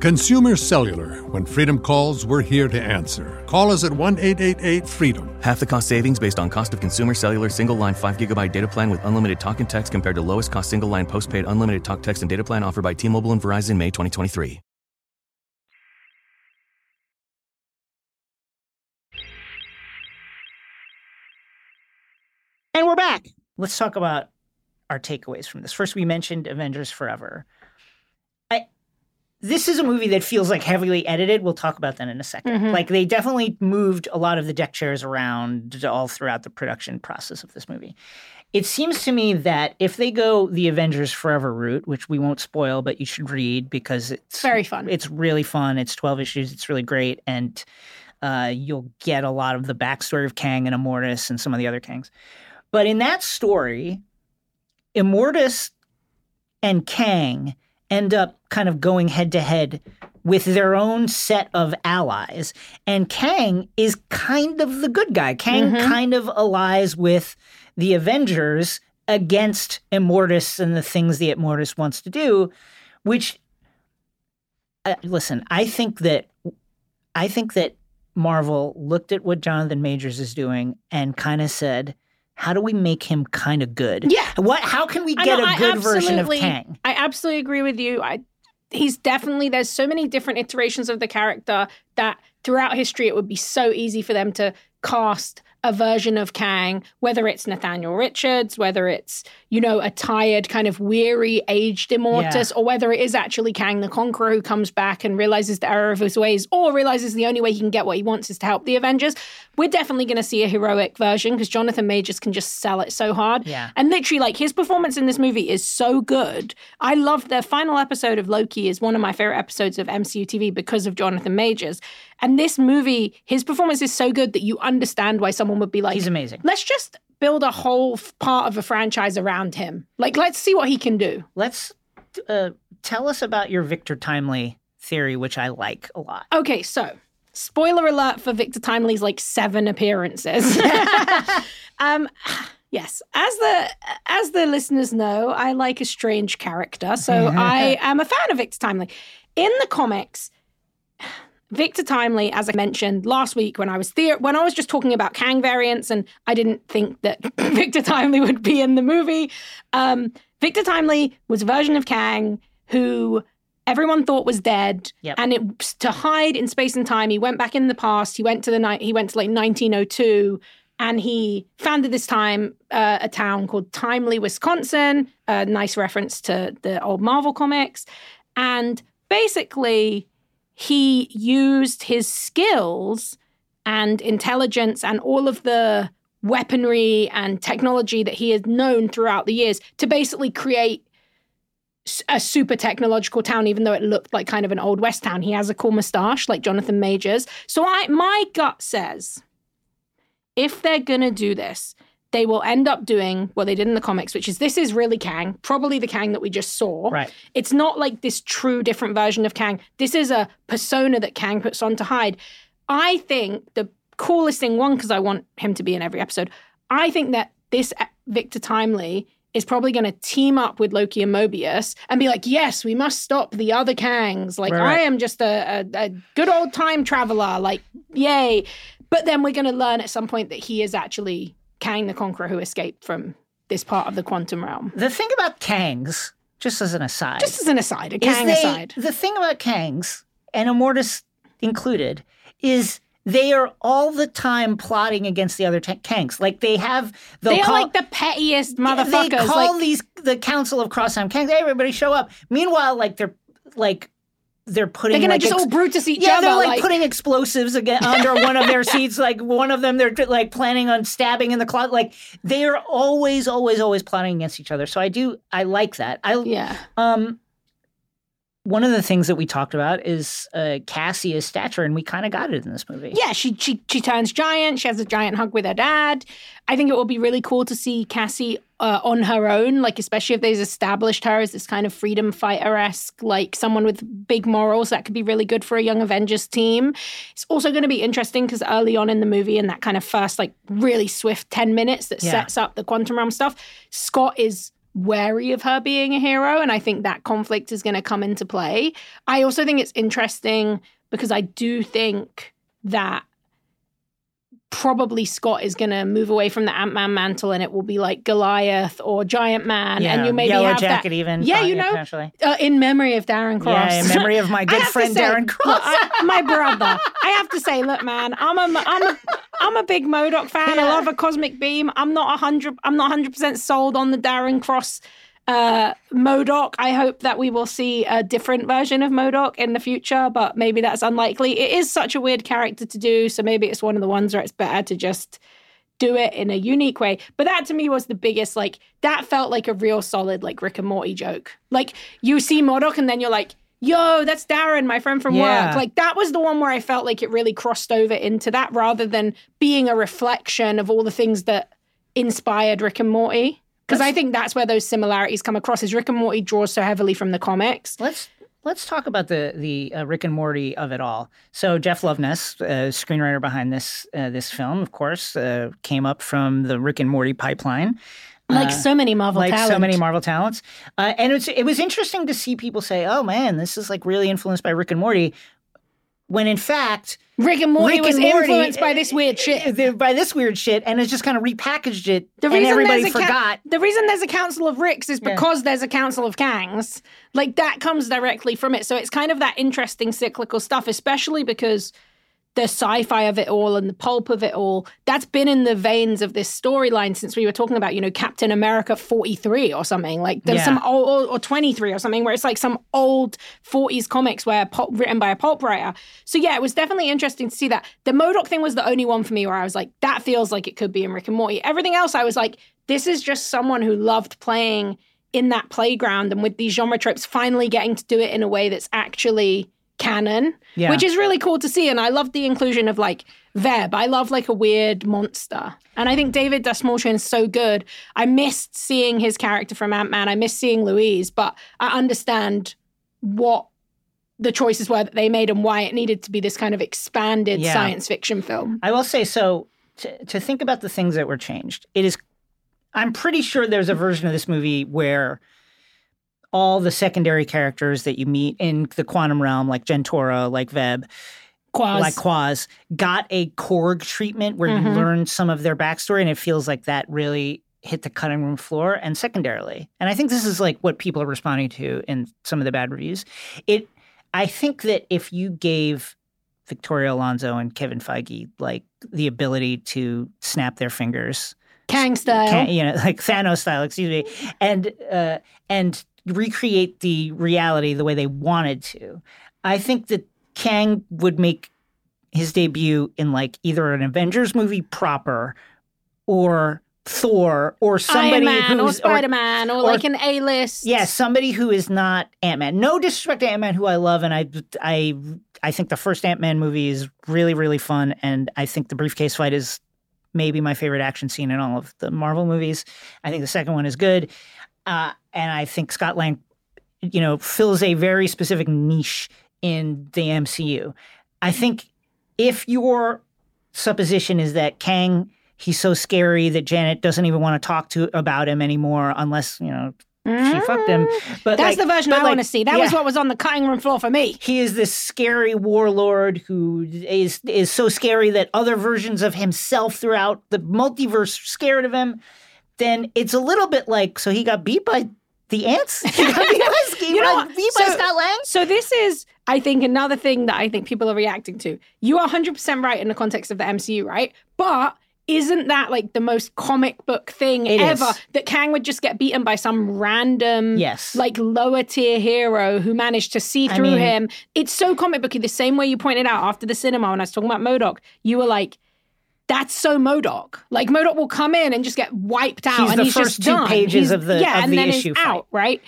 Consumer Cellular. When freedom calls, we're here to answer. Call us at 1 888 freedom. Half the cost savings based on cost of consumer cellular single line 5 gigabyte data plan with unlimited talk and text compared to lowest cost single line postpaid unlimited talk, text, and data plan offered by T Mobile and Verizon May 2023. And we're back. Let's talk about our takeaways from this. First, we mentioned Avengers Forever. This is a movie that feels like heavily edited. We'll talk about that in a 2nd Mhm. Like they definitely moved a lot of the deck chairs around all throughout the production process of this movie. It seems to me that if they go the Avengers Forever route, which we won't spoil, but you should read because it's Very fun. It's really fun. It's 12 issues. It's really great. And uh, you'll get a lot of the backstory of Kang and Immortus and some of the other Kangs. But in that story, Immortus and Kang end up kind of going head to head with their own set of allies. And Kang is kind of the good guy. Kang Mhm. kind of allies with the Avengers against Immortus and the things the Immortus wants to do, which uh, listen, I think that I think that Marvel looked at what Jonathan Majors is doing and kind of said, how do we make him kind of good? Yeah. What how can we get know, a good version of Kang? I absolutely agree with you. I he's definitely there's so many different iterations of the character that throughout history it would be so easy for them to cast a version of Kang, whether it's Nathaniel Richards, whether it's, you know, a tired, kind of weary, aged Immortus, or whether it is actually Kang the Conqueror who comes back and realizes the error of his ways, or realizes the only way he can get what he wants is to help the Avengers. We're definitely going to see a heroic version because Jonathan Majors can just sell it so hard. Yeah. And literally, like his performance in this movie is so good. I love the final episode of Loki is one of my favorite episodes of MCU TV because of Jonathan Majors. And this movie, his performance is so good that you understand why someone would be like, He's amazing. let's just build a whole f- part of a franchise around him. Like, let's see what he can do. Let's uh, tell us about your Victor Timely theory, which I like a lot. Okay, so spoiler alert for Victor Timely's like seven appearances. um, yes, as the as the listeners know, I like a strange character, so I am a fan of Victor Timely. In the comics, Victor Timely, as I mentioned last week when I was when I was just talking about Kang variants, and I didn't think that Victor Timely would be in the movie. Um, Victor Timely was a version of Kang who everyone thought was dead, Yep. and it to hide in space and time. He went back in the past. He went to the night. He went to like 1902. And he founded this time uh, a town called Timely, Wisconsin. A nice reference to the old Marvel comics. And basically, he used his skills and intelligence and all of the weaponry and technology that he had known throughout the years to basically create a super technological town even though it looked like kind of an old west town. He has a cool mustache like jonathan majors. So i my gut says if they're gonna do this they will end up doing what they did in the comics which is this is really kang probably the kang that we just saw Right. it's not like this true different version of Kang. This is a persona that Kang puts on to hide. I think the coolest thing, one, because I want him to be in every episode, I think that this Victor Timely is probably going to team up with Loki and Mobius and be like, yes, we must stop the other Kangs. Like, Right, right. I am just a, a, a good old time traveler. Like, yay. But then we're going to learn at some point that he is actually Kang the Conqueror who escaped from this part of the quantum realm. The thing about Kangs, just as an aside, Just as an aside, a Kang they- aside. The thing about Kangs, and Immortus included, is they are all the time plotting against the other ta- Kangs. Like they have the They are like the pettiest motherfuckers. They call like, these the Council of Crosstown Kangs. Hey, everybody, show up. Meanwhile, like they're like they're putting they're gonna like just ex- all Brutus each yeah, other. they're like, putting explosives again under one of their seats. Like one of them, they're like planning on stabbing in the closet. Like they are always, always, always plotting against each other. So I do, I like that. I yeah. um, one of the things that we talked about is uh, Cassie's stature, and we kind of got it in this movie. Yeah, she she she turns giant. She has a giant hug with her dad. I think it will be really cool to see Cassie uh, on her own, like especially if they've established her as this kind of freedom fighter esque, like someone with big morals. That could be really good for a young Avengers team. It's also going to be interesting because early on in the movie, in that kind of first like really swift ten minutes that Yeah. sets up the quantum realm stuff, Scott is wary of her being a hero and i think that conflict is going to come into play. I also think it's interesting because i do think that probably Scott is going to move away from the Ant Man mantle, and it will be like Goliath or Giant Man, Yeah, and you maybe Yellow have Jacket that, even. Yeah, uh, you know, uh, in memory of Darren Cross. Yeah, in memory of my good friend say, Darren look, Cross. I- my brother. I have to say, look, man, I'm a, I'm a, I'm a big MODOK fan. I love a Cosmic Beam. I'm not a hundred. I'm not hundred percent sold on the Darren Cross Uh, MODOK, I hope that we will see a different version of MODOK in the future, but maybe that's unlikely. It is such a weird character to do, so maybe it's one of the ones where it's better to just do it in a unique way. But that to me was the biggest, like, that felt like a real solid, like, Rick and Morty joke. Like, you see MODOK and then you're like, yo, that's Darren, my friend from Yeah. work. Like, that was the one where I felt like it really crossed over into that rather than being a reflection of all the things that inspired Rick and Morty. Because I think that's where those similarities come across. Is Rick and Morty draws so heavily from the comics. Let's let's talk about the the uh, Rick and Morty of it all. So Jeff Loveness, uh, screenwriter behind this uh, this film, of course, uh, came up from the Rick and Morty pipeline. Like so many Marvel like so many Marvel talents. Uh, and it's, it was interesting to see people say, "Oh man, this is like really influenced by Rick and Morty," when in fact, Rick and Morty Rick was and Morty- influenced by this weird eh, shit. Eh, eh, by this weird shit, and it's just kind of repackaged it, The and reason everybody a ca- forgot. the reason there's a council of Ricks is Yeah. because there's a council of Kangs. Like that comes directly from it. So it's kind of that interesting cyclical stuff, especially because the sci-fi of it all and the pulp of it all that's been in the veins of this storyline since we were talking about you know captain america 43 or something. Like there's Yeah. some old or, or 23 or something where it's like some old 40s comics where pulp, written by a pulp writer. So yeah it was definitely interesting to see that. The MODOK thing was the only one for me where i was like that feels like it could be in rick and morty. Everything else i was like this is just someone who loved playing in that playground and with these genre tropes finally getting to do it in a way that's actually canon Yeah. which is really cool to see and i love the inclusion of like veb i love like a weird monster and i think david Dastmalchian is so good i missed seeing his character from ant-man i missed seeing Luis but i understand what the choices were that they made and why it needed to be this kind of expanded Yeah. science fiction film I will say so. To, to think about the things that were changed, it is. I'm pretty sure there's a version of this movie where all the secondary characters that you meet in the quantum realm, like Jentorra, like Veb, Quaz. like Quaz, got a Korg treatment where you Mhm. learn some of their backstory, and it feels like that really hit the cutting room floor. And secondarily, and I think this is like what people are responding to in some of the bad reviews. It, I think that if you gave Victoria Alonso and Kevin Feige like the ability to snap their fingers kang style can, you know, like Thanos style, excuse me, and uh, and recreate the reality the way they wanted to. I think that Kang would make his debut in like either an Avengers movie proper or Thor or somebody Man or who's Spider Man or, or- like an A list. yeah, somebody who is not Ant Man. No disrespect to Ant Man, who I love, and I, I, I think the first Ant Man movie is really, really fun, and I think the briefcase fight is maybe my favorite action scene in all of the Marvel movies. I think the second one is good, uh, and I think Scott Lang, you know, fills a very specific niche in the MCU. I think if your supposition is that Kang. He's so scary that Janet doesn't even want to talk to about him anymore unless, you know, she fucked him. But Mm. That's like- the version I like, want to see. That was what was on the cutting room floor for me. He is this scary warlord who is is so scary that other versions of himself throughout the multiverse are scared of him. Then it's a little bit like so he got beat by the ants. He got beat by, he You know got what? So- Lang. So this is, I think, another thing that I think people are reacting to. You are 100% right in the context of the MCU, right? But isn't that like the most comic book thing It ever is. that Kang would just get beaten by some random Yes. like lower tier hero who managed to see I through mean- him. It's so comic booky. The same way you pointed out after the cinema when I was talking about MODOK, you were like, that's so MODOK. Like MODOK will come in and just get wiped out, He's and he's first just two done. pages He's- of the- yeah, of and the then issue out, right?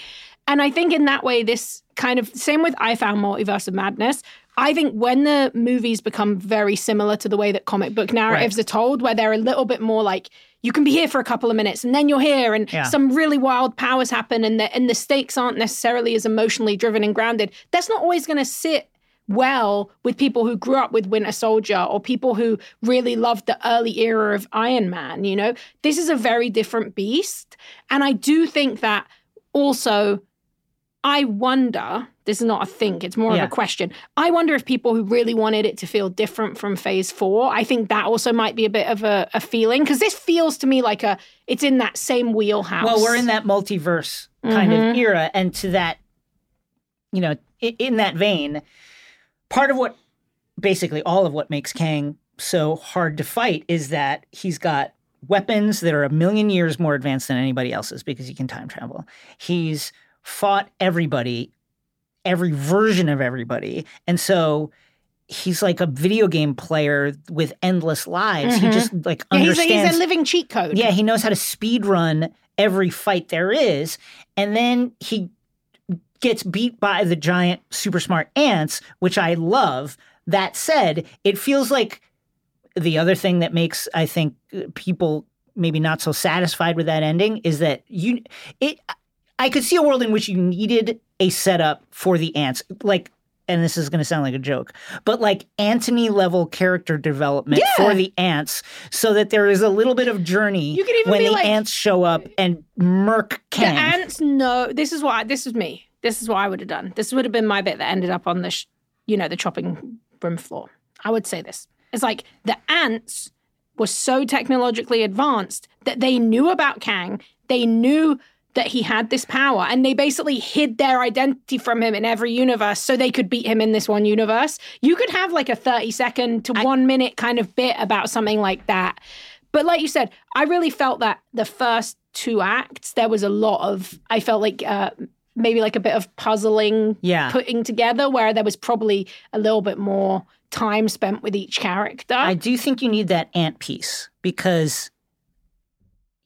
And I think in that way, this kind of same with I found Multiverse of Madness. I think when the movies become very similar to the way that comic book narratives are told, where they're a little bit more like you can be here for a couple of minutes and then you're here, and Yeah. some really wild powers happen, and the and the stakes aren't necessarily as emotionally driven and grounded. That's not always going to sit well with people who grew up with Winter Soldier or people who really loved the early era of Iron Man. You know, this is a very different beast. And I do think that also, I wonder, this is not a think, it's more Yeah. of a question. I wonder if people who really wanted it to feel different from phase four, I think that also might be a bit of a, a feeling because this feels to me like a, it's in that same wheelhouse. Well, we're in that multiverse kind Mhm. of era, and to that, you know, in that vein, part of what, basically, all of what makes Kang so hard to fight is that he's got weapons that are a million years more advanced than anybody else's because he can time travel. He's fought everybody, every version of everybody. And so he's like a video game player with endless lives. He mm-hmm. just like Yeah, he's, a, understands he's a living cheat code. yeah, he knows how to speed run every fight there is. And then he gets beat by the giant super smart ants, which I love. That said, it feels like the other thing that makes I think people maybe not so satisfied with that ending is that you it I could see a world in which you needed a setup for the ants like and this is going to sound like a joke, but like Antony level character development Yeah. for the ants, so that there is a little bit of journey You could even when the like- ants show up and murk The ants know. This is what this is me. This is what I would have done. This would have been my bit that ended up on the, sh- you know, the chopping room floor. I would say this. It's like the ants were so technologically advanced that they knew about Kang. They knew that he had this power, and they basically hid their identity from him in every universe so they could beat him in this one universe. You could have like a thirty second to one minute kind of bit about something like that. But like you said, I really felt that the first two acts, there was a lot of, I felt like uh, maybe like a bit of puzzling Yeah. putting together where there was probably a little bit more time spent with each character. I do think you need that ant piece because,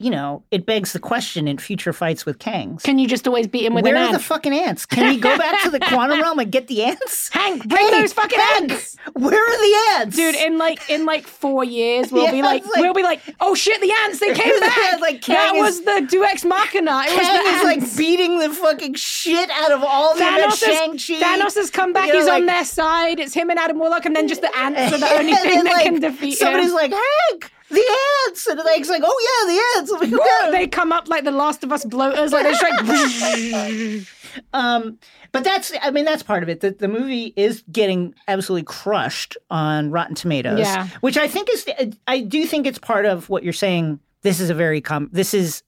you know, it begs the question in future fights with Kangs. Can you just always beat him with ants? Where an are the fucking ants? Can we go back to the quantum realm and get the ants? Hank, bring Hey, those fucking Hank, ants! Where are the ants? Dude, in like in like four years, we'll Yeah, be like, like- we'll be like, oh shit, the ants, they came back. like that Kang was the Duex Machina. It was Kang the is like beating the fucking shit out of all the Thanos Shang-Chi. Thanos has come back. You know, He's on their side. It's him and Adam Warlock, and then just the ants are the only thing that like, can defeat Somebody's him. Somebody's like, Hank, the ants. And Hank's like, oh yeah, the ants. I'm like, Woo! "Yeah." They come up like the Last of Us bloaters, like they're like. Um, but that's, I mean, that's part of it. The, the movie is getting absolutely crushed on Rotten Tomatoes, Yeah. which I think is, I do think it's part of what you're saying. This is a very com. This is,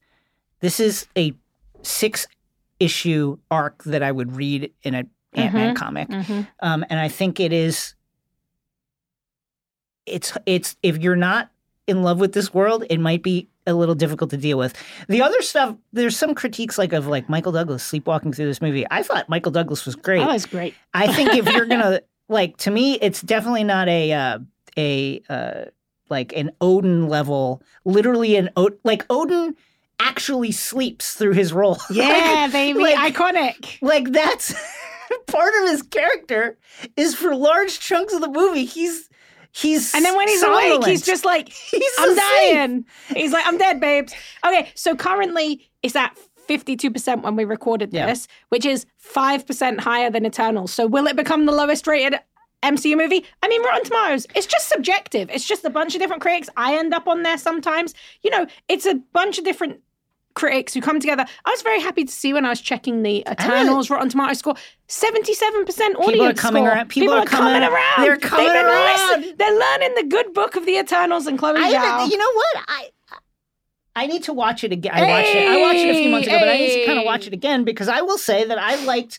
this is a six issue arc that I would read in a Ant Man comic, um, and I think it is. It's it's if you're not in love with this world, it might be a little difficult to deal with. The other stuff, there's some critiques like of like Michael Douglas sleepwalking through this movie. I thought Michael Douglas was great. Oh, was great. I think if you're gonna like, to me, it's definitely not a uh, a uh, like an Odin level. Literally, an o- like Odin actually sleeps through his role. Yeah, Like- baby, like- iconic. like that's part of his character is for large chunks of the movie he's he's And then when he's awake, he's just like, He's I'm asleep. dying. He's like, I'm dead, babes. Okay, so currently it's at 52% when we recorded Yeah. this, which is 5% higher than Eternals. So will it become the lowest rated MCU movie? I mean, Rotten Tomatoes, it's just subjective. It's just a bunch of different critics. I end up on there sometimes. You know, it's a bunch of different critics who come together. I was very happy to see when I was checking the Eternals Rotten Tomatoes score, 77% audience People are coming score. around- people are coming, coming- around. they're coming around. They're learning the good book of the Eternals and Chloe I Zhao. you know what I I need to watch it again. I watched it. I watched it a few months ago, but I need to kind of watch it again because I will say that I liked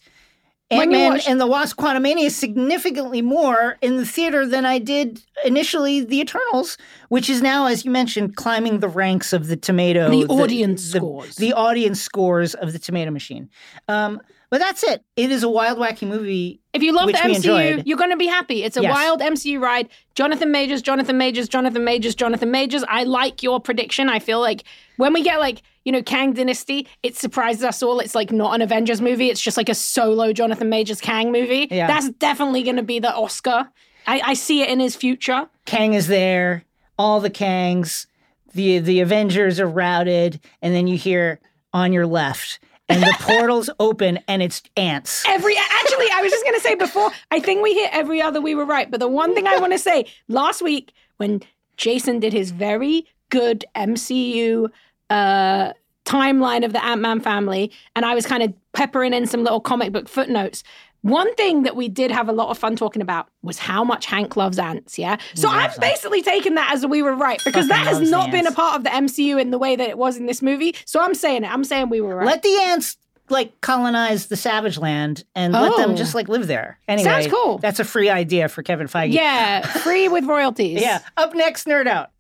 Ant Man and the Wasp: Quantumania significantly more in the theater than I did initially the Eternals, which is now, as you mentioned, climbing the ranks of the tomato, The audience the, scores. the audience scores of the tomato machine. Um, but that's it. It is a wild, wacky movie. If you love the MCU, you're going to be happy. It's a Yes. wild MCU ride. Jonathan Majors, Jonathan Majors, Jonathan Majors, Jonathan Majors. I like your prediction. I feel like when we get like, you know, Kang Dynasty, it surprises us all. It's like not an Avengers movie. It's just like a solo Jonathan Majors Kang movie. Yeah. That's definitely going to be the Oscar. I, I see it in his future. Kang is there, all the Kangs, the the Avengers are routed, and then you hear on your left, and the portals open, and it's ants. Every actually, I was just gonna say before. I think we hit every other. We were right, but the one thing I want to say last week when Jason did his very good MCU uh, timeline of the Ant Man family, and I was kind of peppering in some little comic book footnotes. One thing that we did have a lot of fun talking about was how much Hank loves ants. Yeah, so I'm basically taking that as we were right because that has not been a part of the MCU in the way that it was in this movie. So I'm saying it. I'm saying we were right. Let the ants like colonize the Savage Land and let them Oh. just like live there. Anyway, Sounds cool. That's a free idea for Kevin Feige. yeah, free with royalties. Yeah. Up next, nerd out.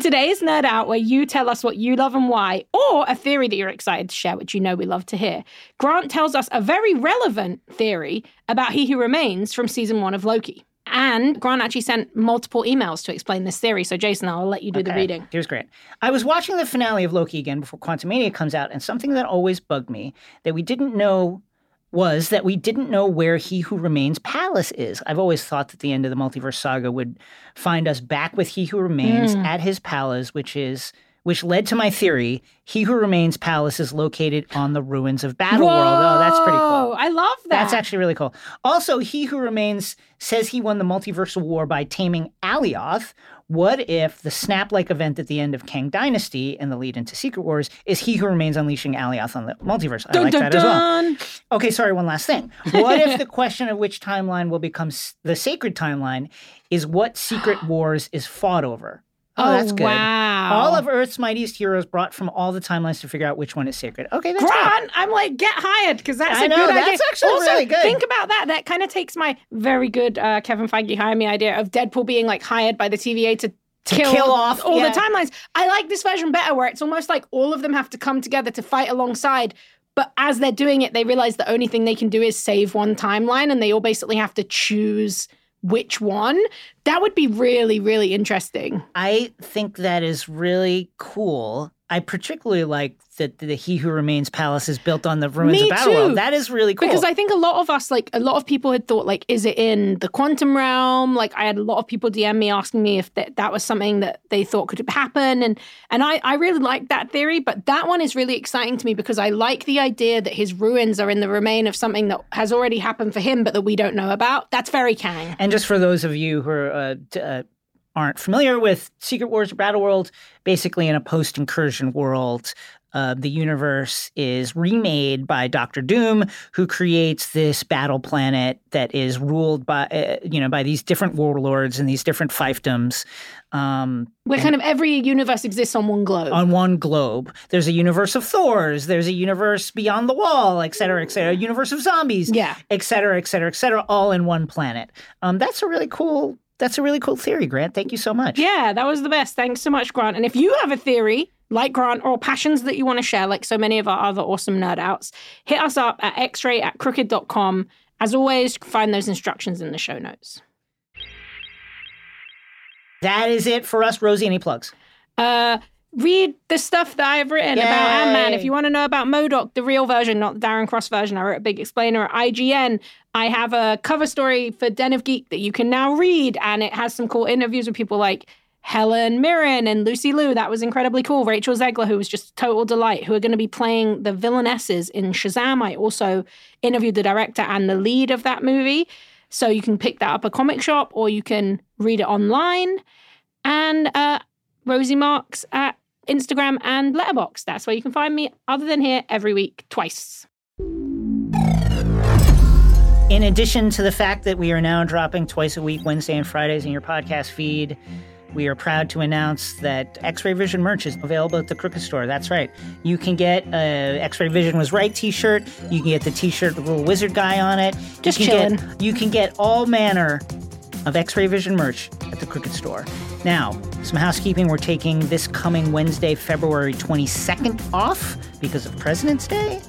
Today's Nerd Out, where you tell us what you love and why, or a theory that you're excited to share, which you know we love to hear, Grant tells us a very relevant theory about He Who Remains from season one of Loki. And Grant actually sent multiple emails to explain this theory. So, Jason, I'll let you do the Okay, reading. Here's great. I was watching the finale of Loki again before Quantumania comes out, and something that always bugged me that we didn't know was that we didn't know where He Who Remains Palace is. I've always thought that the end of the multiverse saga would find us back with He Who Remains Mm. at his palace, which is which led to my theory: He Who Remains Palace is located on the ruins of Battleworld. Oh, that's pretty cool. I love that. That's actually really cool. Also, He Who Remains says he won the multiversal war by taming Alioth. What if the snap like event at the end of Kang Dynasty and the lead into Secret Wars is He Who Remains unleashing Alioth on the multiverse? I Dun, like dun, that as well. Okay, sorry, one last thing. What if the question of which timeline will become s- the sacred timeline is what Secret Wars is fought over? Oh, that's good. Wow. All of Earth's mightiest heroes brought from all the timelines to figure out which one is sacred. Okay, that's good. Grant, I'm like, get hired because that's I a know, good that's idea. actually also, really good. Think about that. That kind of takes my very good uh, Kevin Feige hire me idea of Deadpool being like hired by the TVA to. To kill off, all yeah. the timelines. I like this version better, where it's almost like all of them have to come together to fight alongside. But as they're doing it, they realize the only thing they can do is save one timeline, and they all basically have to choose which one. That would be really, really interesting. I think that is really cool. I particularly like that the He Who Remains Palace is built on the ruins Me of Battleworld. too. That is really cool. Because I think a lot of us, like a lot of people had thought, like, is it in the quantum realm? Like, I had a lot of people DM me asking me if that, that was something that they thought could happen, and and I I really like that theory, but that one is really exciting to me because I like the idea that his ruins are in the remain of something that has already happened for him, but that we don't know about. That's very Kang. And just for those of you who are, uh, d- uh, aren't familiar with Secret Wars or Battleworld, basically in a post incursion world, uh, the universe is remade by Doctor Doom, who creates this battle planet that is ruled by uh, you know by these different warlords and these different fiefdoms. Um, Where kind of every universe exists on one globe. on one globe. There's a universe of Thors. There's a universe beyond the wall, et cetera, et cetera. A universe of zombies, Yeah. et cetera, et cetera, et cetera, all in one planet. Um, that's a really cool. That's a really cool theory, Grant. Thank you so much. Yeah, that was the best. Thanks so much, Grant. And if you have a theory like Grant or passions that you want to share, like so many of our other awesome nerd outs, hit us up at xray at crooked.com. As always, find those instructions in the show notes. That is it for us, Rosie. Any plugs? Uh, read the stuff that I've written about Ant Man. If you want to know about MODOK, the real version, not the Darren Cross version, I wrote a big explainer at IGN. I have a cover story for Den of Geek that you can now read, and it has some cool interviews with people like Helen Mirren and Lucy Liu. That was incredibly cool. Rachel Zegler, who was just total delight, who are going to be playing the villainesses in Shazam. I also interviewed the director and the lead of that movie. So you can pick that up at a comic shop or you can read it online. And uh, Rosie Marks at Instagram and Letterboxd. That's where you can find me, other than here, every week, twice. In addition to the fact that we are now dropping twice a week, Wednesday and Fridays in your podcast feed, we are proud to announce that X Ray Vision merch is available at the Crooked Store. That's right. You can get a X Ray Vision was right t shirt. You can get the t shirt with a little wizard guy on it. Just you can. Get, you can get all manner of X Ray Vision merch at the Crooked Store. Now, some housekeeping. We're taking this coming Wednesday, February 22nd off because of President's Day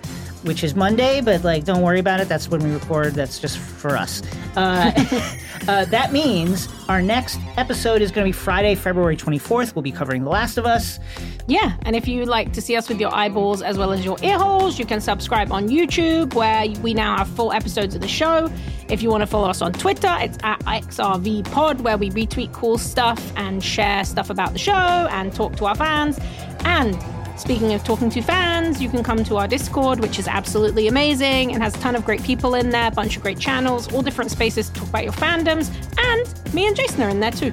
which is Monday, but like, don't worry about it. That's when we record. That's just for us. Uh, uh, that means our next episode is going to be Friday, February 24th. We'll be covering The Last of Us. Yeah, and if you'd like to see us with your eyeballs as well as your ear holes, you can subscribe on YouTube, where we now have full episodes of the show. If you want to follow us on Twitter, it's at XRVPod, where we retweet cool stuff and share stuff about the show and talk to our fans. And speaking of talking to fans, you can come to our Discord, which is absolutely amazing and has a ton of great people in there, a bunch of great channels, all different spaces to talk about your fandoms. And me and Jason are in there too.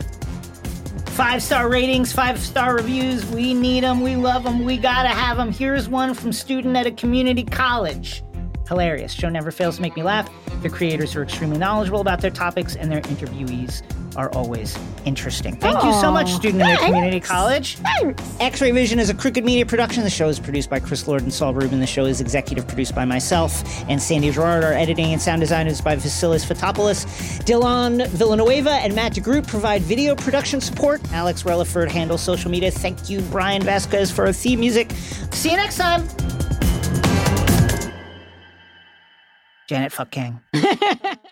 Five star ratings, five star reviews. We need them. We love them. We got to have them. Here's one from student at a community college. hilarious. Show never fails to make me laugh. The creators are extremely knowledgeable about their topics, and their interviewees are always interesting. Thank you so much, oh. student of the community college. Thanks. X-Ray Vision is a crooked media production. The show is produced by Chris Lord and Saul Rubin. The show is executive produced by myself and Sandy Gerard. Our editing and sound design is by Vasilis Fotopoulos. Dylan Villanueva and Matt DeGroot provide video production support. Alex Relaford handles social media. Thank you, Brian Vasquez, for our theme music. See you next time. Janet Fuck King.